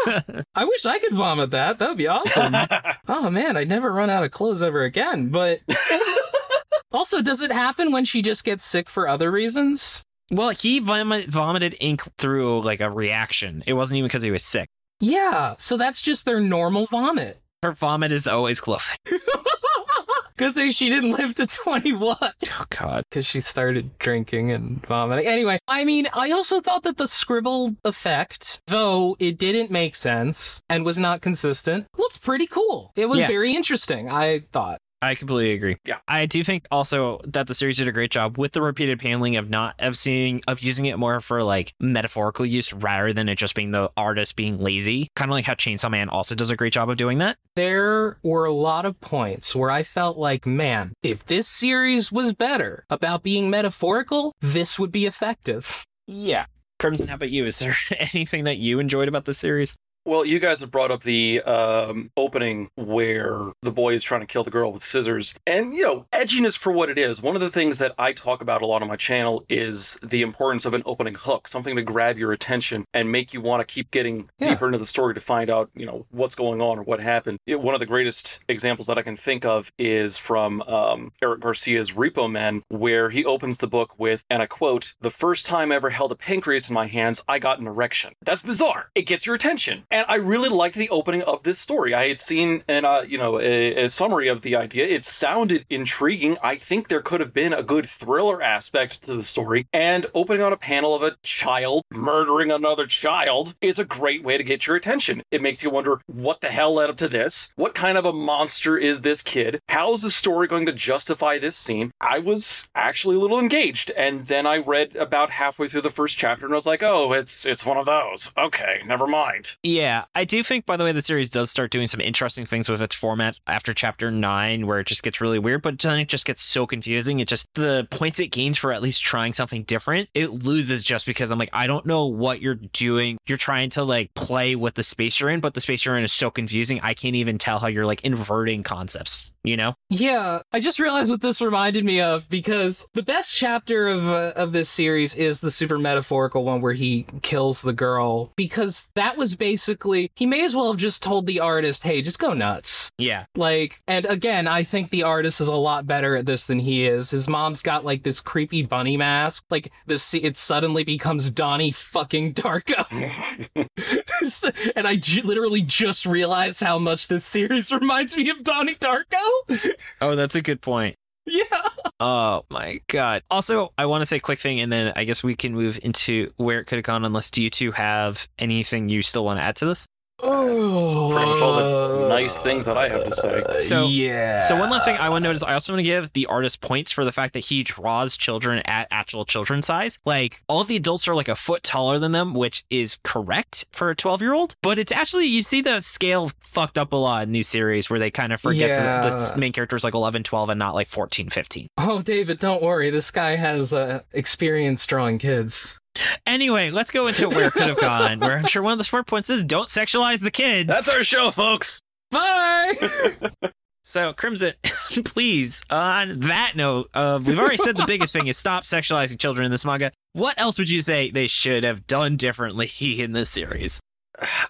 I wish I could vomit that. That would be awesome. oh man, I'd never run out of clothes ever again. But also, does it happen when she just gets sick for other reasons? Well, he vom- vomited ink through like a reaction. It wasn't even because he was sick. Yeah, so that's just their normal vomit. Her vomit is always clothing. (laughs) Good thing she didn't live to 21 (laughs) Oh God. because she started drinking and vomiting. Anyway, I mean, I also thought that the scribble effect, though it didn't make sense and was not consistent, looked pretty cool. It was Yeah. very interesting, I thought. I completely agree. Yeah. I do think also that the series did a great job with the repeated paneling of not of seeing of using it more for like metaphorical use rather than it just being the artist being lazy. Kind of like how Chainsaw Man also does a great job of doing that. There were a lot of points where I felt like, man, if this series was better about being metaphorical, this would be effective. Yeah. Crimson, how about you? Is there (laughs) anything that you enjoyed about the series? Well, you guys have brought up the um, opening where the boy is trying to kill the girl with scissors. And, you know, edginess for what it is. One of the things that I talk about a lot on my channel is the importance of an opening hook, something to grab your attention and make you want to keep getting Yeah. deeper into the story to find out, you know, what's going on or what happened. Know, one of the greatest examples that I can think of is from um, Eric Garcia's Repo Men, where he opens the book with, and I quote, the first time I ever held a pancreas in my hands, I got an erection. That's bizarre. It gets your attention. And I really liked the opening of this story. I had seen an, uh, you know, a, a summary of the idea. It sounded intriguing. I think there could have been a good thriller aspect to the story. And opening on a panel of a child murdering another child is a great way to get your attention. It makes you wonder what the hell led up to this? What kind of a monster is this kid? How is the story going to justify this scene? I was actually a little engaged, and then I read about halfway through the first chapter, and I was like, "Oh, it's it's one of those. Okay, never mind." Yeah, I do think, by the way, the series does start doing some interesting things with its format after chapter nine, where it just gets really weird, but then it just gets so confusing. It just, the points it gains for at least trying something different, it loses just because I'm like, I don't know what you're doing. You're trying to like play with the space you're in, but the space you're in is so confusing. I can't even tell how you're like inverting concepts, you know? Yeah, I just realized what this reminded me of because the best chapter of uh, of this series is the super metaphorical one where he kills the girl because that was basically he may as well have just told the artist, "Hey, just go nuts." Yeah. Like, and again, I think the artist is a lot better at this than he is. His mom's got like this creepy bunny mask. Like this, it suddenly becomes Donnie fucking Darko. (laughs) and I j- literally just realized how much this series (laughs) reminds me of Donnie Darko. Oh, that's a good point. (laughs) yeah. Oh my god. Also, I want to say a quick thing and then I guess we can move into where it could have gone unless do you two have anything you still want to add to this? Oh, Pretty much all the nice things that I have to say. So- yeah. So one last thing I want to notice, I also want to give the artist points for the fact that he draws children at actual children size. Like all of the adults are like a foot taller than them, which is correct for a 12 year old. But it's actually you see the scale fucked up a lot in these series where they kind of forget that the Yeah. main character is like 11, 12 and not like 14, 15. Oh, David, don't worry. This guy has uh, experience drawing kids. Anyway, let's go into where it could have gone. Where I'm sure one of the smart points is don't sexualize the kids. That's our show, folks. Bye. (laughs) So, Crimson, (laughs) please, on that note, uh, we've already said the biggest thing is stop sexualizing children in this manga. What else would you say they should have done differently (laughs) in this series?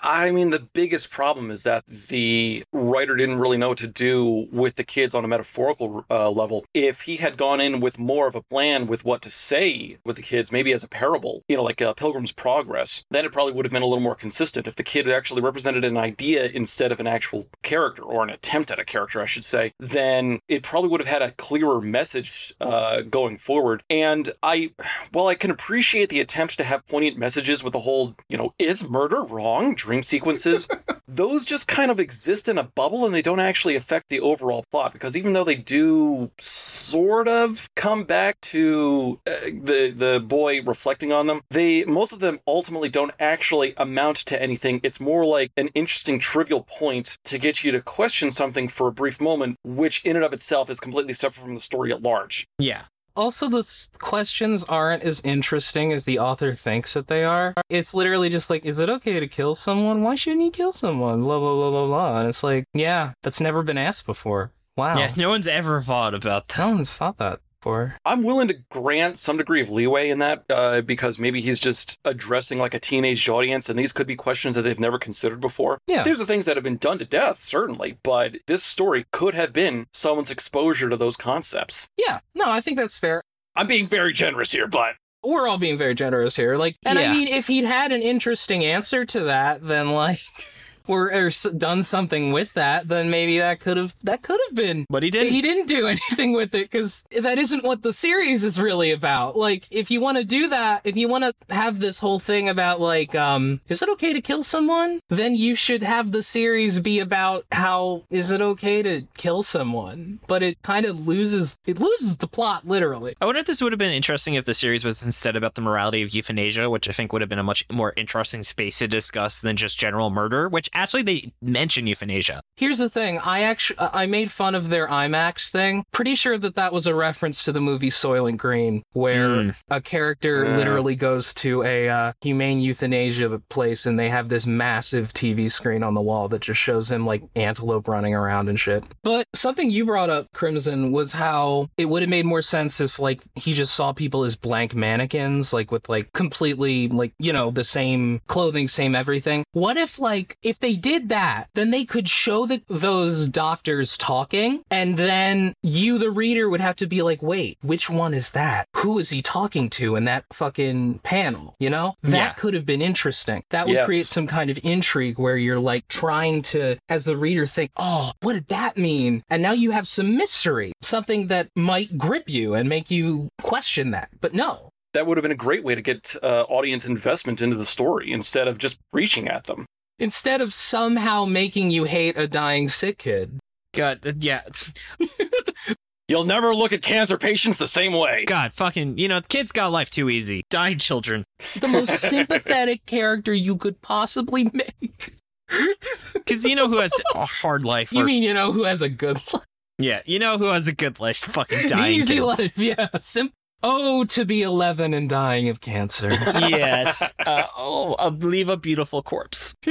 I mean, the biggest problem is that the writer didn't really know what to do with the kids on a metaphorical uh, level. If he had gone in with more of a plan with what to say with the kids, maybe as a parable, you know, like a Pilgrim's Progress, then it probably would have been a little more consistent. If the kid actually represented an idea instead of an actual character, or an attempt at a character, I should say, then it probably would have had a clearer message uh, going forward. And I, (sighs) while I can appreciate the attempt to have poignant messages with the whole, you know, is murder wrong? Dream sequences, (laughs) those just kind of exist in a bubble and they don't actually affect the overall plot because even though they do sort of come back to uh, the the boy reflecting on them, they most of them ultimately don't actually amount to anything. It's more like an interesting trivial point to get you to question something for a brief moment, which in and of itself is completely separate from the story at large. Yeah. Also, the s- questions aren't as interesting as the author thinks that they are. It's literally just like, is it okay to kill someone? Why shouldn't you kill someone? Blah, blah, blah, blah, blah. And it's like, yeah, that's never been asked before. Wow. Yeah, no one's ever thought about that. No one's thought that before. I'm willing to grant some degree of leeway in that uh, because maybe he's just addressing like a teenage audience, and these could be questions that they've never considered before. Yeah. These are things that have been done to death, certainly, but this story could have been someone's exposure to those concepts. Yeah. No, I think that's fair. I'm being very generous here, but We're all being very generous here. Like, and I mean, if he'd had an interesting answer to that, then like, (laughs) or, or done something with that, then maybe that could have that could have been But he didn't. he didn't do (laughs) anything with it because that isn't what the series is really about. Like, if you want to do that, if you want to have this whole thing about like, um, is it okay to kill someone? Then you should have the series be about how is it okay to kill someone? But it kind of loses it loses the plot literally. I wonder if this would have been interesting if the series was instead about the morality of euthanasia, which I think would have been a much more interesting space to discuss than just general murder, which actually they mention euthanasia. Here's the thing. I actually I made fun of their IMAX thing. Pretty sure that that was a reference to the movie Soylent Green, where Mm. a character Yeah. literally goes to a uh, humane euthanasia place, and they have this massive TV screen on the wall that just shows him like antelope running around and shit. But something you brought up, Crimson, was how it would have made more sense if like he just saw people as blank mannequins, like with like completely like you know the same clothing, same everything. What if like if they did that, then they could show the, those doctors talking, and then you, the reader, would have to be like, wait, which one is that? Who is he talking to in that fucking panel? You know, that Yeah. could have been interesting. That would Yes. create some kind of intrigue where you're like trying to, as the reader, think, oh, what did that mean? And now you have some mystery, something that might grip you and make you question that. But no, that would have been a great way to get uh, audience investment into the story instead of just preaching at them. Instead of somehow making you hate a dying sick kid. God, uh, yeah. (laughs) You'll never look at cancer patients the same way. God, fucking, you know, kids got life too easy. Die, children. The most (laughs) sympathetic character you could possibly make. (laughs) Because you know who has a hard life. You mean you know who has a good life? yeah, you know who has a good life. Fucking dying Easy kids. life, yeah. Sim- oh, to be 11 and dying of cancer. (laughs) yes. (laughs) Uh, oh, leave a beautiful corpse. (laughs)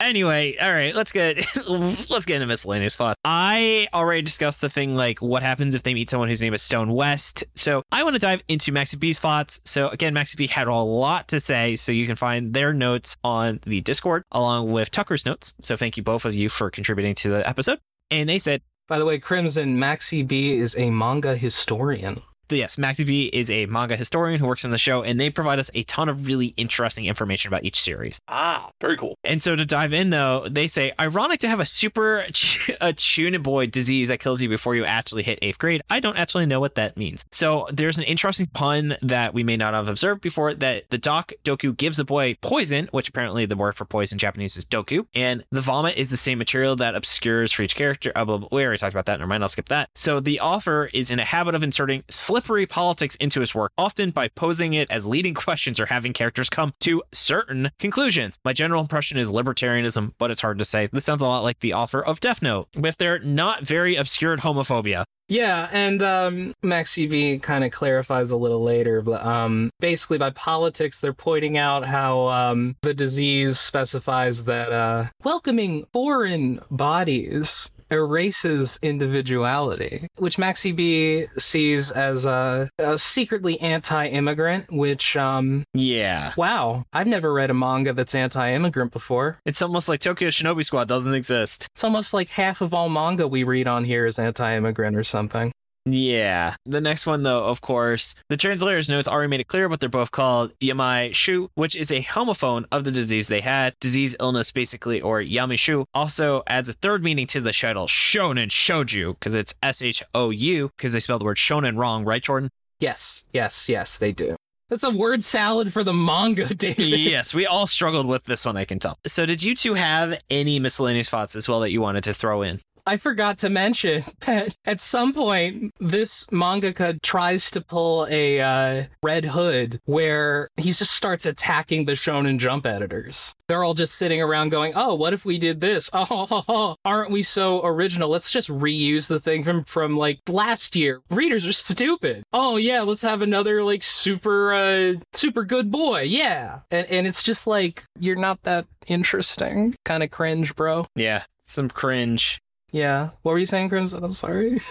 Anyway, all right, let's get let's get into miscellaneous thoughts. I already discussed the thing like what happens if they meet someone whose name is Stone West. So I want to dive into Maxi B's thoughts. So again, Maxi B had a lot to say, so you can find their notes on the Discord along with Tucker's notes. So thank you both of you for contributing to the episode. And they said, By the way, Crimson, Maxi B is a manga historian. Yes, Maxi B is a manga historian who works on the show, and they provide us a ton of really interesting information about each series. Ah, very cool. And so to dive in, though, they say, ironic to have a super ch- (laughs) a boy disease that kills you before you actually hit eighth grade. I don't actually know what that means. So there's an interesting pun that we may not have observed before that the doc Doku gives the boy poison, which apparently the word for poison in Japanese is Doku, and the vomit is the same material that obscures for each character. Uh, blah, blah, we already talked about that. Never mind, I'll skip that. So the author is in a habit of inserting slippery politics into his work, often by posing it as leading (laughs) questions or having characters come to certain conclusions. My general impression is libertarianism, but it's hard to say. This sounds a lot like the author of Death Note, with their not very obscured homophobia. Yeah, and um, Maxi B kind of clarifies a little later, but um, basically by politics, they're pointing out how um, the disease specifies that uh, welcoming foreign bodies erases individuality, which Maxie B sees as a, a secretly anti-immigrant. Which, um, Yeah. wow, I've never read a manga that's anti-immigrant before. It's almost like Tokyo Shinobi Squad doesn't exist. It's almost like half of all manga we read on here is anti-immigrant or something. Yeah. The next one, though, of course, the translator's notes already made it clear, but they're both called Yamai Shu, which is a homophone of the disease they had. Disease, illness, basically, or Yamishu, also adds a third meaning to the title, Shounen Shoujo, because it's S H O U, because they spelled the word shonen wrong, right, Jordan? Yes, yes, yes, they do. That's a word salad for the manga, (laughs) David. yes, we all struggled with this one, I can tell. So, did you two have any miscellaneous thoughts as well that you wanted to throw in? I forgot to mention (laughs) that at some point, this mangaka tries to pull a uh, Red Hood where he just starts attacking the Shonen Jump editors. They're all just sitting around going, "Oh, what if we did this? (laughs) Oh, ho, ho. aren't we so original? Let's just reuse the thing from from like last year. Readers are stupid. Oh yeah, let's have another like super uh, super good boy. Yeah, and and it's just like you're not that interesting. Kind of cringe, bro. Yeah, some cringe. Yeah. What were you saying, Crimson? I'm sorry. (laughs)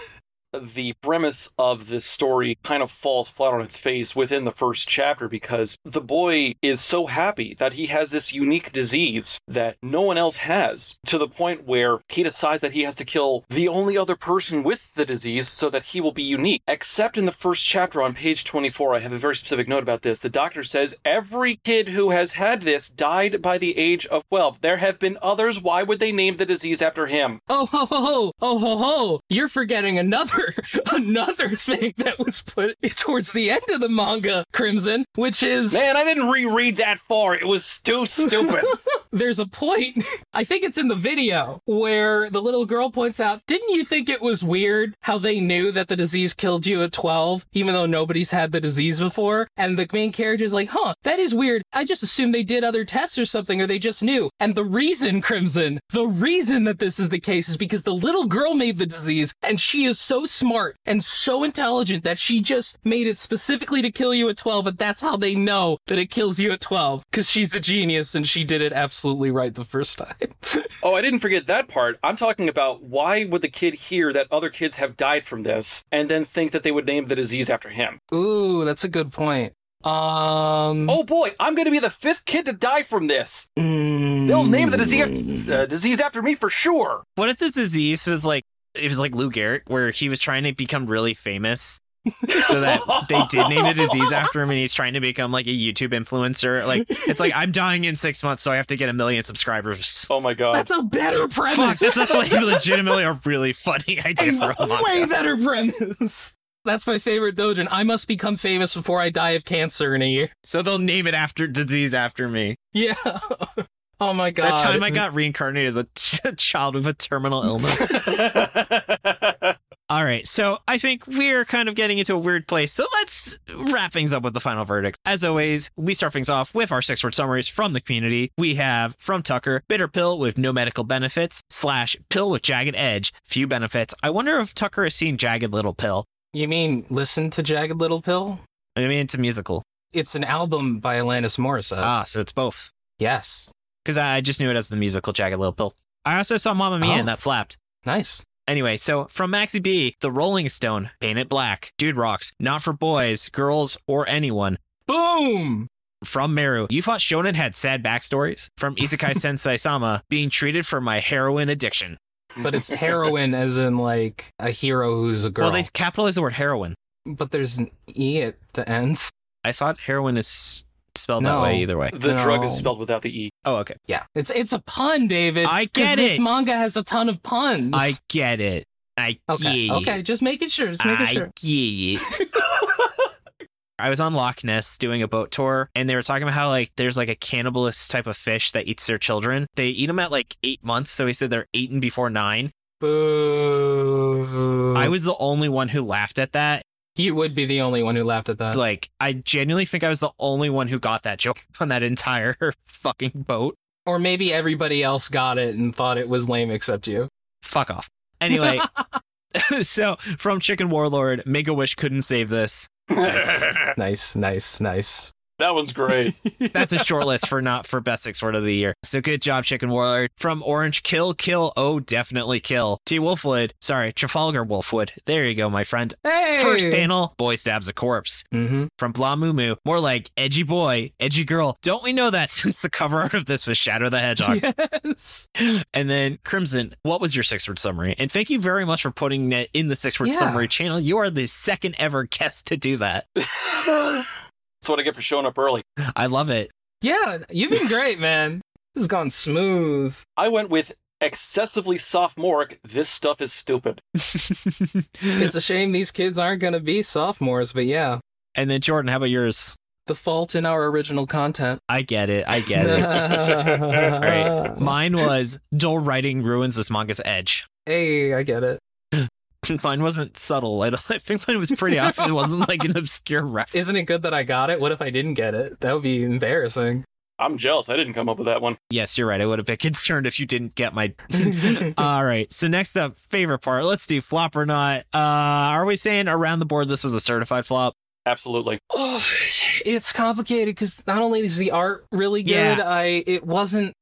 the premise of this story kind of falls flat on its face within the first chapter because the boy is so happy that he has this unique disease that no one else has to the point where he decides that he has to kill the only other person with the disease so that he will be unique. Except in the first chapter on page 24, I have a very specific note about this. The doctor says every kid who has had this died by the age of 12. There have been others. Why would they name the disease after him? Oh ho ho ho! Oh ho ho! You're forgetting another (laughs) another thing that was put towards the end of the manga, Crimson, which is Man, I didn't reread that far. It was too stupid. (laughs) there's a point, (laughs) I think it's in the video, where the little girl points out, Didn't you think it was weird how they knew that the disease killed you at 12, even though nobody's had the disease before? And the main character is like, Huh, that is weird. I just assumed they did other tests or something, or they just knew. And the reason, (laughs) Crimson, the reason that this is the case is because the little girl made the disease, and she is so smart and so intelligent that she just made it specifically to kill you at 12, and that's how they know that it kills you at 12, because she's a genius and she did it absolutely right the first time. (laughs) Oh, I didn't forget that part. I'm talking about why would the kid hear that other kids have died from this and then think that they would name the disease after him? Ooh, that's a good point. Um, Oh boy, I'm going to be the fifth kid to die from this. mm, They'll name the disease, uh, disease after me for sure. What if this disease was like it was like Lou Gehrig, where he was trying to become really famous, so that they did name the (laughs) disease after him, and he's trying to become like a YouTube influencer. Like it's like I'm dying in six months, so I have to get a million subscribers. Oh my god. That's a better Fuck, premise. this is like (laughs) legitimately a really funny idea for a a manga. way better premise. That's my favorite dojin. I must become famous before I die of cancer in a year. So they'll name it after disease after me. Yeah. (laughs) oh my god. That time I got reincarnated as a t- child with a terminal illness. All right, so I think we're kind of getting into a weird place. So let's wrap things up with the final verdict. As always, we start things off with our six word summaries from the community. We have from Tucker, bitter pill with no medical benefits, slash pill with jagged edge, few benefits. I wonder if Tucker has seen Jagged Little Pill. You mean listen to Jagged Little Pill? I mean, it's a musical. It's an album by Alanis Morissette. Ah, so it's both. yes. Because I just knew it as the musical Jagged Little Pill. I also saw Mamma Mia Oh. and that slapped. Nice. Anyway, so from Maxi B, The Rolling Stone, Paint It Black, Dude Rocks, Not for Boys, Girls, or Anyone. Boom. From Meru, you thought Shonen had sad backstories? From Isekai (laughs) Sensei Sama, being treated for my heroin addiction. But it's heroin as in like a hero who's a girl. Well, they capitalize the word heroin. but there's an E at the end. I thought heroin is spelled that way either way. The drug is spelled without the E. Oh, okay. Yeah, it's it's a pun, David. I get This it. manga has a ton of puns. I get it. I okay, get okay, it. just making sure. Just making I sure. get it. (laughs) I was on Loch Ness doing a boat tour, and they were talking about how like there's like a cannibalist type of fish that eats their children. They eat them at like eight months, so he said they're eaten before nine. Boo. I was the only one who laughed at that. You would be the only one who laughed at that. Like, I genuinely think I was the only one who got that joke (laughs) on that entire (laughs) fucking boat. or maybe everybody else got it and thought it was lame except you. Fuck off. Anyway, (laughs) so from Chicken Warlord, Make a Wish couldn't save this. Nice, nice, nice. That one's great. (laughs) That's a short list for not for best six word of the year. So good job, Chicken Warlord. From Orange, kill, kill, oh, definitely kill. T Wolfwood, sorry, Trafalgar Wolfwood. There you go, my friend. Hey! First panel, boy stabs a corpse. Mm-hmm. From Blah Moo Moo, more like edgy boy, edgy girl. Don't we know that (laughs) since the cover art of this was Shadow the Hedgehog? (laughs) Yes. And then Crimson, what was your six word summary? And thank you very much for putting it in the six word Yeah. summary channel. You are the second ever guest to do that. That's what I get for showing up early. I love it. Yeah, you've been great, man. This has gone smooth. I went with excessively sophomoric. This stuff is stupid. (laughs) It's a shame these kids aren't going to be sophomores, but yeah. and then Jordan, how about yours? The fault in our original content. I get it. I get it. (laughs) All right. Mine was dull writing ruins this manga's edge. Hey, I get it. (laughs) Mine wasn't subtle. I, (laughs) I think mine was pretty obvious. It wasn't like an obscure (laughs) reference. Isn't it good that I got it? What if I didn't get it? That would be embarrassing. I'm jealous. I didn't come up with that one. Yes, you're right. I would have been concerned if you didn't get my. All right. So next up, favorite part. Let's do flop or not. Uh, are we saying around the board this was a certified flop? Absolutely. Oh, it's complicated because not only is the art really Yeah. good, I it wasn't.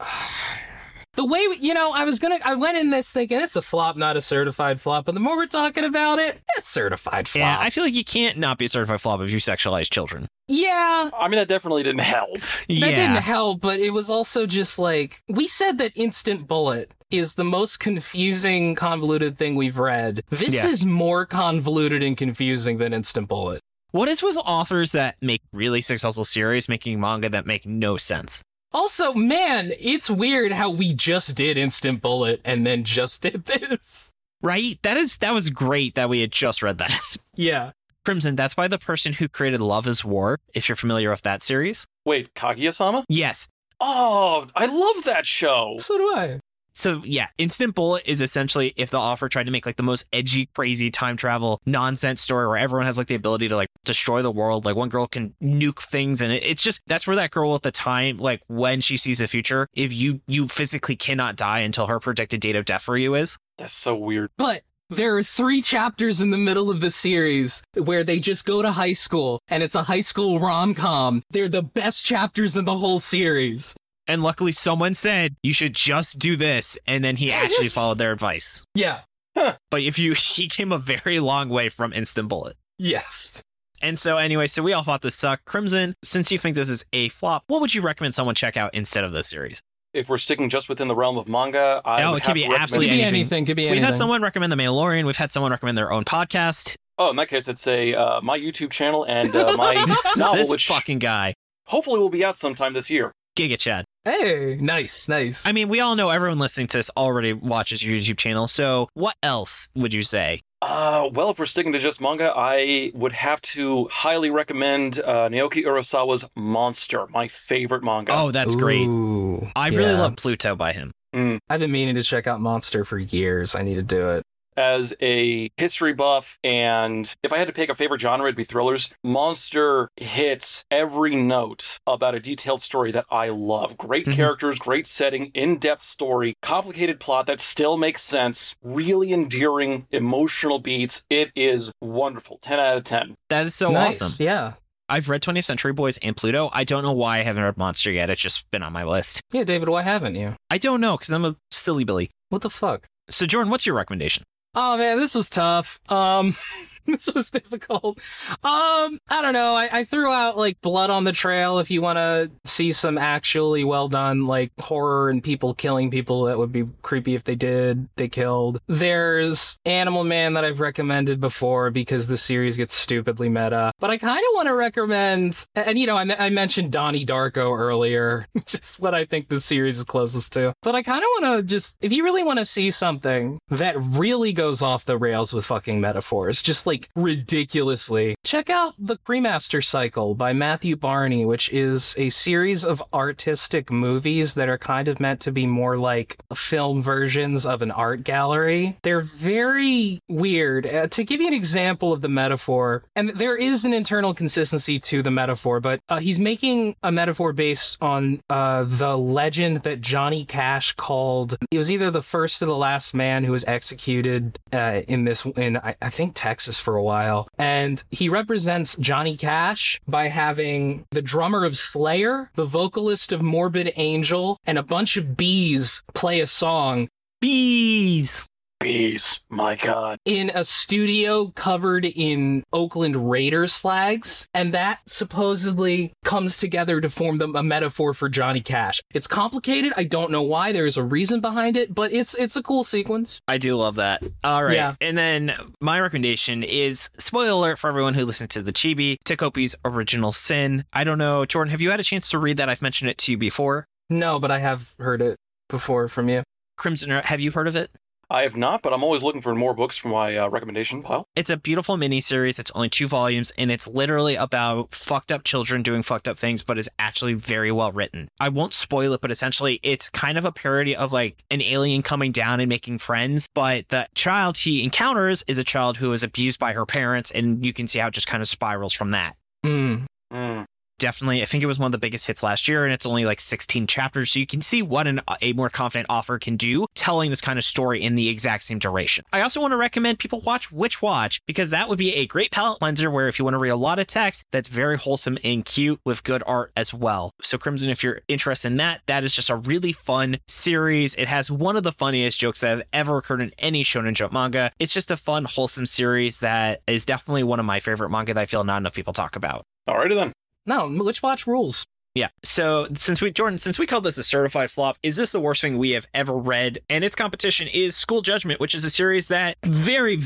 The way you know, I was gonna, I went in this thinking it's a flop, not a certified flop. But the more we're talking about it, it's certified flop. Yeah, I feel like you can't not be a certified flop if you sexualize children. yeah, I mean, that definitely didn't help. that yeah. didn't help. But it was also just like we said that Instant Bullet is the most confusing, convoluted thing we've read. This Yeah. is more convoluted and confusing than Instant Bullet. What is with authors that make really successful series making manga that make no sense? Also, man, it's weird how we just did Instant Bullet and then just (laughs) did this. Right? That is that was great that we had just read that. (laughs) Yeah. Crimson, that's by the person who created Love is War, if you're familiar with that series. Wait, Kaguya-sama? Yes. Oh, I love that show. So do I. So yeah, Instant Bullet is essentially if the author tried to make like the most edgy, crazy time travel nonsense story where everyone has like the ability to like destroy the world. Like one girl can nuke things, and it, it's just that's where that girl at the time, like when she sees the future, if you you physically cannot die until her predicted date of death for you is. That's so weird. But there are three chapters in the middle of the series where they just go to high school and it's a high school rom com. They're the best chapters in the whole series. And luckily, someone said you should just do this, and then he actually (laughs) followed their advice. Yeah. But if you, (laughs) he came a very long way from Instant Bullet. Yes. And so, anyway, so we all thought this sucked. Crimson, since you think this is a flop, what would you recommend someone check out instead of this series? If we're sticking just within the realm of manga, I No, would it could be to recommend- absolutely anything. anything. Could be We've had someone recommend The Mandalorian. We've had someone recommend their own podcast. Oh, in that case, I'd say uh, my YouTube channel and uh, my (laughs) novel, this which fucking guy, hopefully will be out sometime this year. Giga Chad. Hey, nice, nice. I mean, we all know everyone listening to this already watches your YouTube channel. So, what else would you say? Uh, well, if we're sticking to just manga, I would have to highly recommend uh, Naoki Urasawa's Monster, my favorite manga. Oh, that's great. Ooh, I really yeah. love Pluto by him. Mm. I've been meaning to check out Monster for years. I need to do it. As a history buff, and if I had to pick a favorite genre, it'd be thrillers. Monster hits every note about a detailed story that I love. Great Mhm. characters, great setting, in depth story, complicated plot that still makes sense, really endearing emotional beats. It is wonderful. 10 out of 10. That is so nice. awesome. Yeah. I've read 20th Century Boys and Pluto. I don't know why I haven't read Monster yet. It's just been on my list. Yeah, David, why haven't you? I don't know because I'm a silly Billy. What the fuck? So, Jordan, what's your recommendation? Oh man, this was tough. Um (laughs) (laughs) this was difficult. Um, I don't know. I, I threw out like Blood on the Trail if you want to see some actually well done like horror and people killing people that would be creepy if they did. They killed. There's Animal Man that I've recommended before because the series gets stupidly meta. But I kind of want to recommend, and you know, I, I mentioned Donnie Darko earlier, (laughs) is what I think the series is closest to. But I kind of want to just, if you really want to see something that really goes off the rails with fucking metaphors, just like ridiculously, check out The Cremaster Cycle by Matthew Barney, which is a series of artistic movies that are kind of meant to be more like film versions of an art gallery. They're very weird. Uh, to give you an example of the metaphor, and there is an internal consistency to the metaphor, but uh, he's making a metaphor based on uh, the legend that Johnny Cash called. It was either the first or the last man who was executed uh, in this in I, I think Texas for a while, and he represents Johnny Cash by having the drummer of Slayer, the vocalist of Morbid Angel, and a bunch of bees play a song Bees. Bees. My God. in a studio covered in Oakland Raiders flags, and that supposedly comes together to form the, a metaphor for Johnny Cash. It's complicated. I don't know why. There's a reason behind it, but it's it's a cool sequence. I do love that. All right. Yeah. And then my recommendation is spoiler alert for everyone who listened to the Chibi, Takopi's Original Sin. I don't know, Jordan, have you had a chance to read that? I've mentioned it to you before. No, but I have heard it before from you. Crimson, have you heard of it? I have not, but I'm always looking for more books for my uh, recommendation pile. It's a beautiful miniseries. It's only two volumes, and it's literally about fucked up children doing fucked up things, but is actually very well written. I won't spoil it, but essentially, it's kind of a parody of like an alien coming down and making friends. But the child he encounters is a child who is abused by her parents, and you can see how it just kind of spirals from that. Mm. Hmm. Definitely, I think it was one of the biggest hits last year, and it's only like 16 chapters, so you can see what an, a more confident author can do telling this kind of story in the exact same duration. I also want to recommend people watch Witch Watch because that would be a great palette cleanser where if you want to read a lot of text that's very wholesome and cute with good art as well. So, Crimson, if you're interested in that, that is just a really fun series. It has one of the funniest jokes that have ever occurred in any Shonen Jump manga. It's just a fun, wholesome series that is definitely one of my favorite manga that I feel not enough people talk about. Alrighty then. No, Witch Watch rules. Yeah. So since we Jordan, since we called this a certified flop, is this the worst thing we have ever read? And its competition is School Judgment, which is a series that very,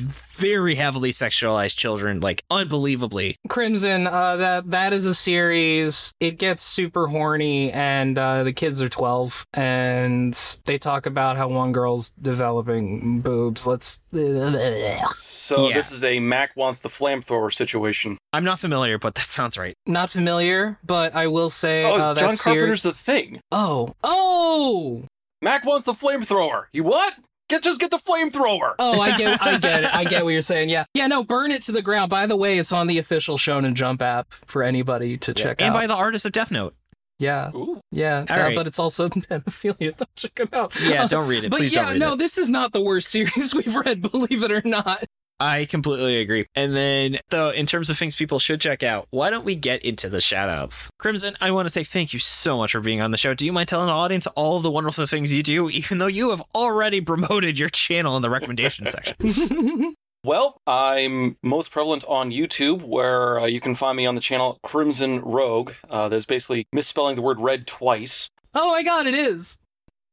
very heavily sexualized children, like unbelievably. Crimson, uh, that that is a series. It gets super horny, and uh, the kids are twelve, and they talk about how one girl's developing boobs. Let's. So Yeah. this is a Mac wants the flamethrower situation. I'm not familiar, but that sounds right. Not familiar, but I will say Oh, uh, that John series- Carpenter's the thing. Oh, oh, Mac wants the flamethrower. You what? Get just get the flamethrower. oh! I get, I (laughs) get it. I get what you're saying. Yeah, yeah. No, burn it to the ground. By the way, it's on the official Shonen Jump app for anybody to check And out. And by the artist of Death Note. yeah, Ooh. yeah. All uh, right. But it's also (laughs) pedophilia. Don't check it out. Yeah, don't read it. But Please yeah, don't read no, it. this is not the worst (laughs) series we've read. Believe it or not. I completely agree. And then, though, in terms of things people should check out, why don't we get into the shoutouts? Crimson, I want to say thank you so much for being on the show. Do you mind telling the audience all of the wonderful things you do, even though you have already promoted your channel in the recommendation (laughs) section? Well, I'm most prevalent on YouTube, where uh, you can find me on the channel KrimsonRogue. Uh, there's basically misspelling the word red twice, Oh my god, it is.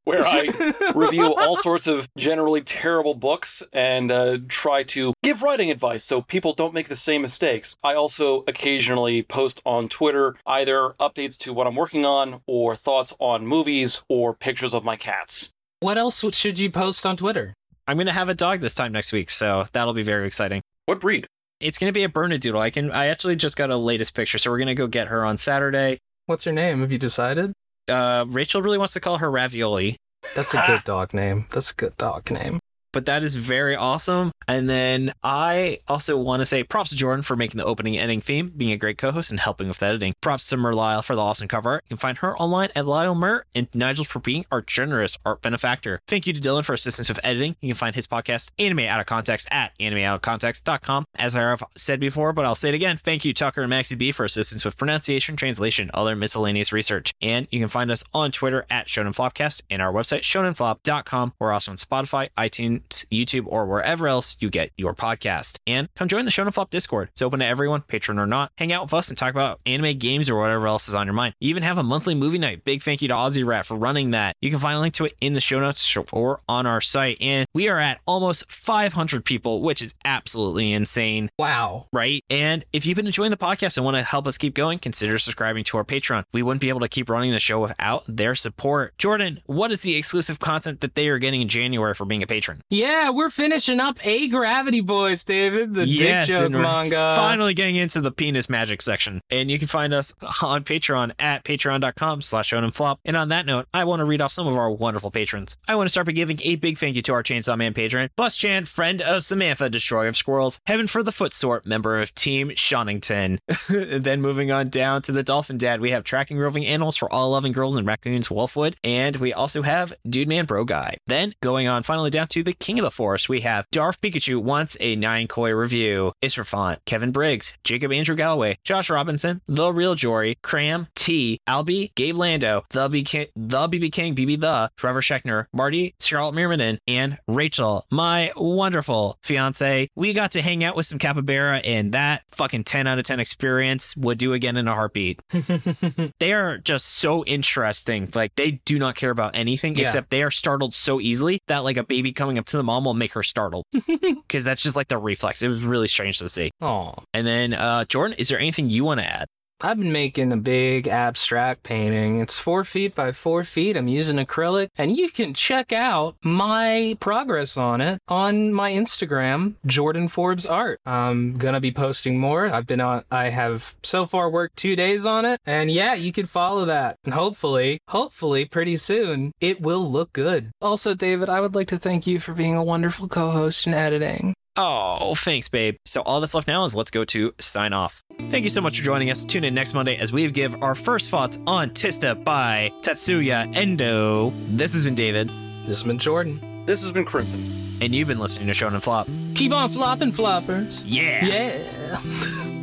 Where I (laughs) review all sorts of generally terrible books and uh, try to give writing advice so people don't make the same mistakes. I also occasionally post on Twitter either updates to what I'm working on, or thoughts on movies, or pictures of my cats. What else should you post on Twitter? I'm going to have a dog this time next week, so that'll be very exciting. What breed? It's going to be a Bernedoodle. I can. I actually just got a latest picture, so we're going to go get her on Saturday. What's her name? Have you decided? Uh, Rachel really wants to call her Ravioli. That's a good dog name. That's a good dog name. But that is very awesome. And then I also want to say props to Jordan for making the opening and ending theme, being a great co-host and helping with editing. Props to Mer Lyle for the awesome cover art. You can find her online at Lyle Mer and Nigel for being our generous art benefactor. Thank you to Dylan for assistance with editing. You can find his podcast Anime Out of Context at animeoutofcontext.com. As I have said before, but I'll say it again. Thank you Tucker and Maxie B for assistance with pronunciation, translation, other miscellaneous research. And you can find us on Twitter at Shonen Flopcast and our website shonenflop.com. We're also on Spotify, iTunes, iTunes, YouTube, or wherever else you get your podcast. And come join the Shonen Flop Discord. It's open to everyone, patron or not. Hang out with us and talk about anime games or whatever else is on your mind. You even have a monthly movie night. Big thank you to Aussie Rat for running that. You can find a link to it in the show notes or on our site. And we are at almost 500 people, which is absolutely insane Wow. right? And if you've been enjoying the podcast and want to help us keep going, consider subscribing to our Patreon. We wouldn't be able to keep running the show without their support. Jordan, what is the exclusive content that they are getting in January for being a patron? Yeah, we're finishing up A Gravity Boys, David, the yes, dick joke manga. finally getting into the penis magic section. And you can find us on Patreon at patreon.com slash flop. And on that note, I want to read off some of our wonderful patrons. I want to start by giving a big thank you to our Chainsaw Man patron, Bus Chan, friend of Samantha, destroyer of squirrels, Heaven for the Footsort, member of Team Shonington. (laughs) then moving on down to the Dolphin Dad, we have Tracking Roving Animals for All Loving Girls and Raccoons, Wolfwood. And we also have Dude Man Bro Guy. Then going on finally down to the King of the Forest, we have Darth Pikachu wants a Nine Koi review, Isra Font, Kevin Briggs, Jacob Andrew Galloway, Josh Robinson, The Real Jory, Cram, T, Albie, Gabe Lando, The, B- King, the BB King, BB The, Trevor Schechner, Marty, Charlotte Mirmanen, and Rachel, my wonderful fiance. We got to hang out with some capybara, and that fucking 10 out of 10 experience would do again in a heartbeat. (laughs) they are just so interesting. Like they do not care about anything Yeah. except they are startled so easily that like a baby coming up to the mom will make her startled (laughs) because that's just like the reflex. It was really strange to see. Aw. And then uh Jordan, is there anything you want to add? I've been making a big abstract painting. It's four feet by four feet. I'm using acrylic, and you can check out my progress on it on my Instagram, Jordan Forbes Art. I'm gonna be posting more. I've been on. I have so far worked two days on it, and yeah, you can follow that. And hopefully, hopefully, pretty soon it will look good. Also, David, I would like to thank you for being a wonderful co-host and editing. Oh, thanks, babe. So all that's left now is let's go to sign off. Thank you so much for joining us. Tune in next Monday as we give our first thoughts on Tista by Tatsuya Endo. This has been David, This has been Jordan. This has been Crimson. and you've been listening to Shonen Flop. Keep on flopping, floppers. Yeah. Yeah. (laughs)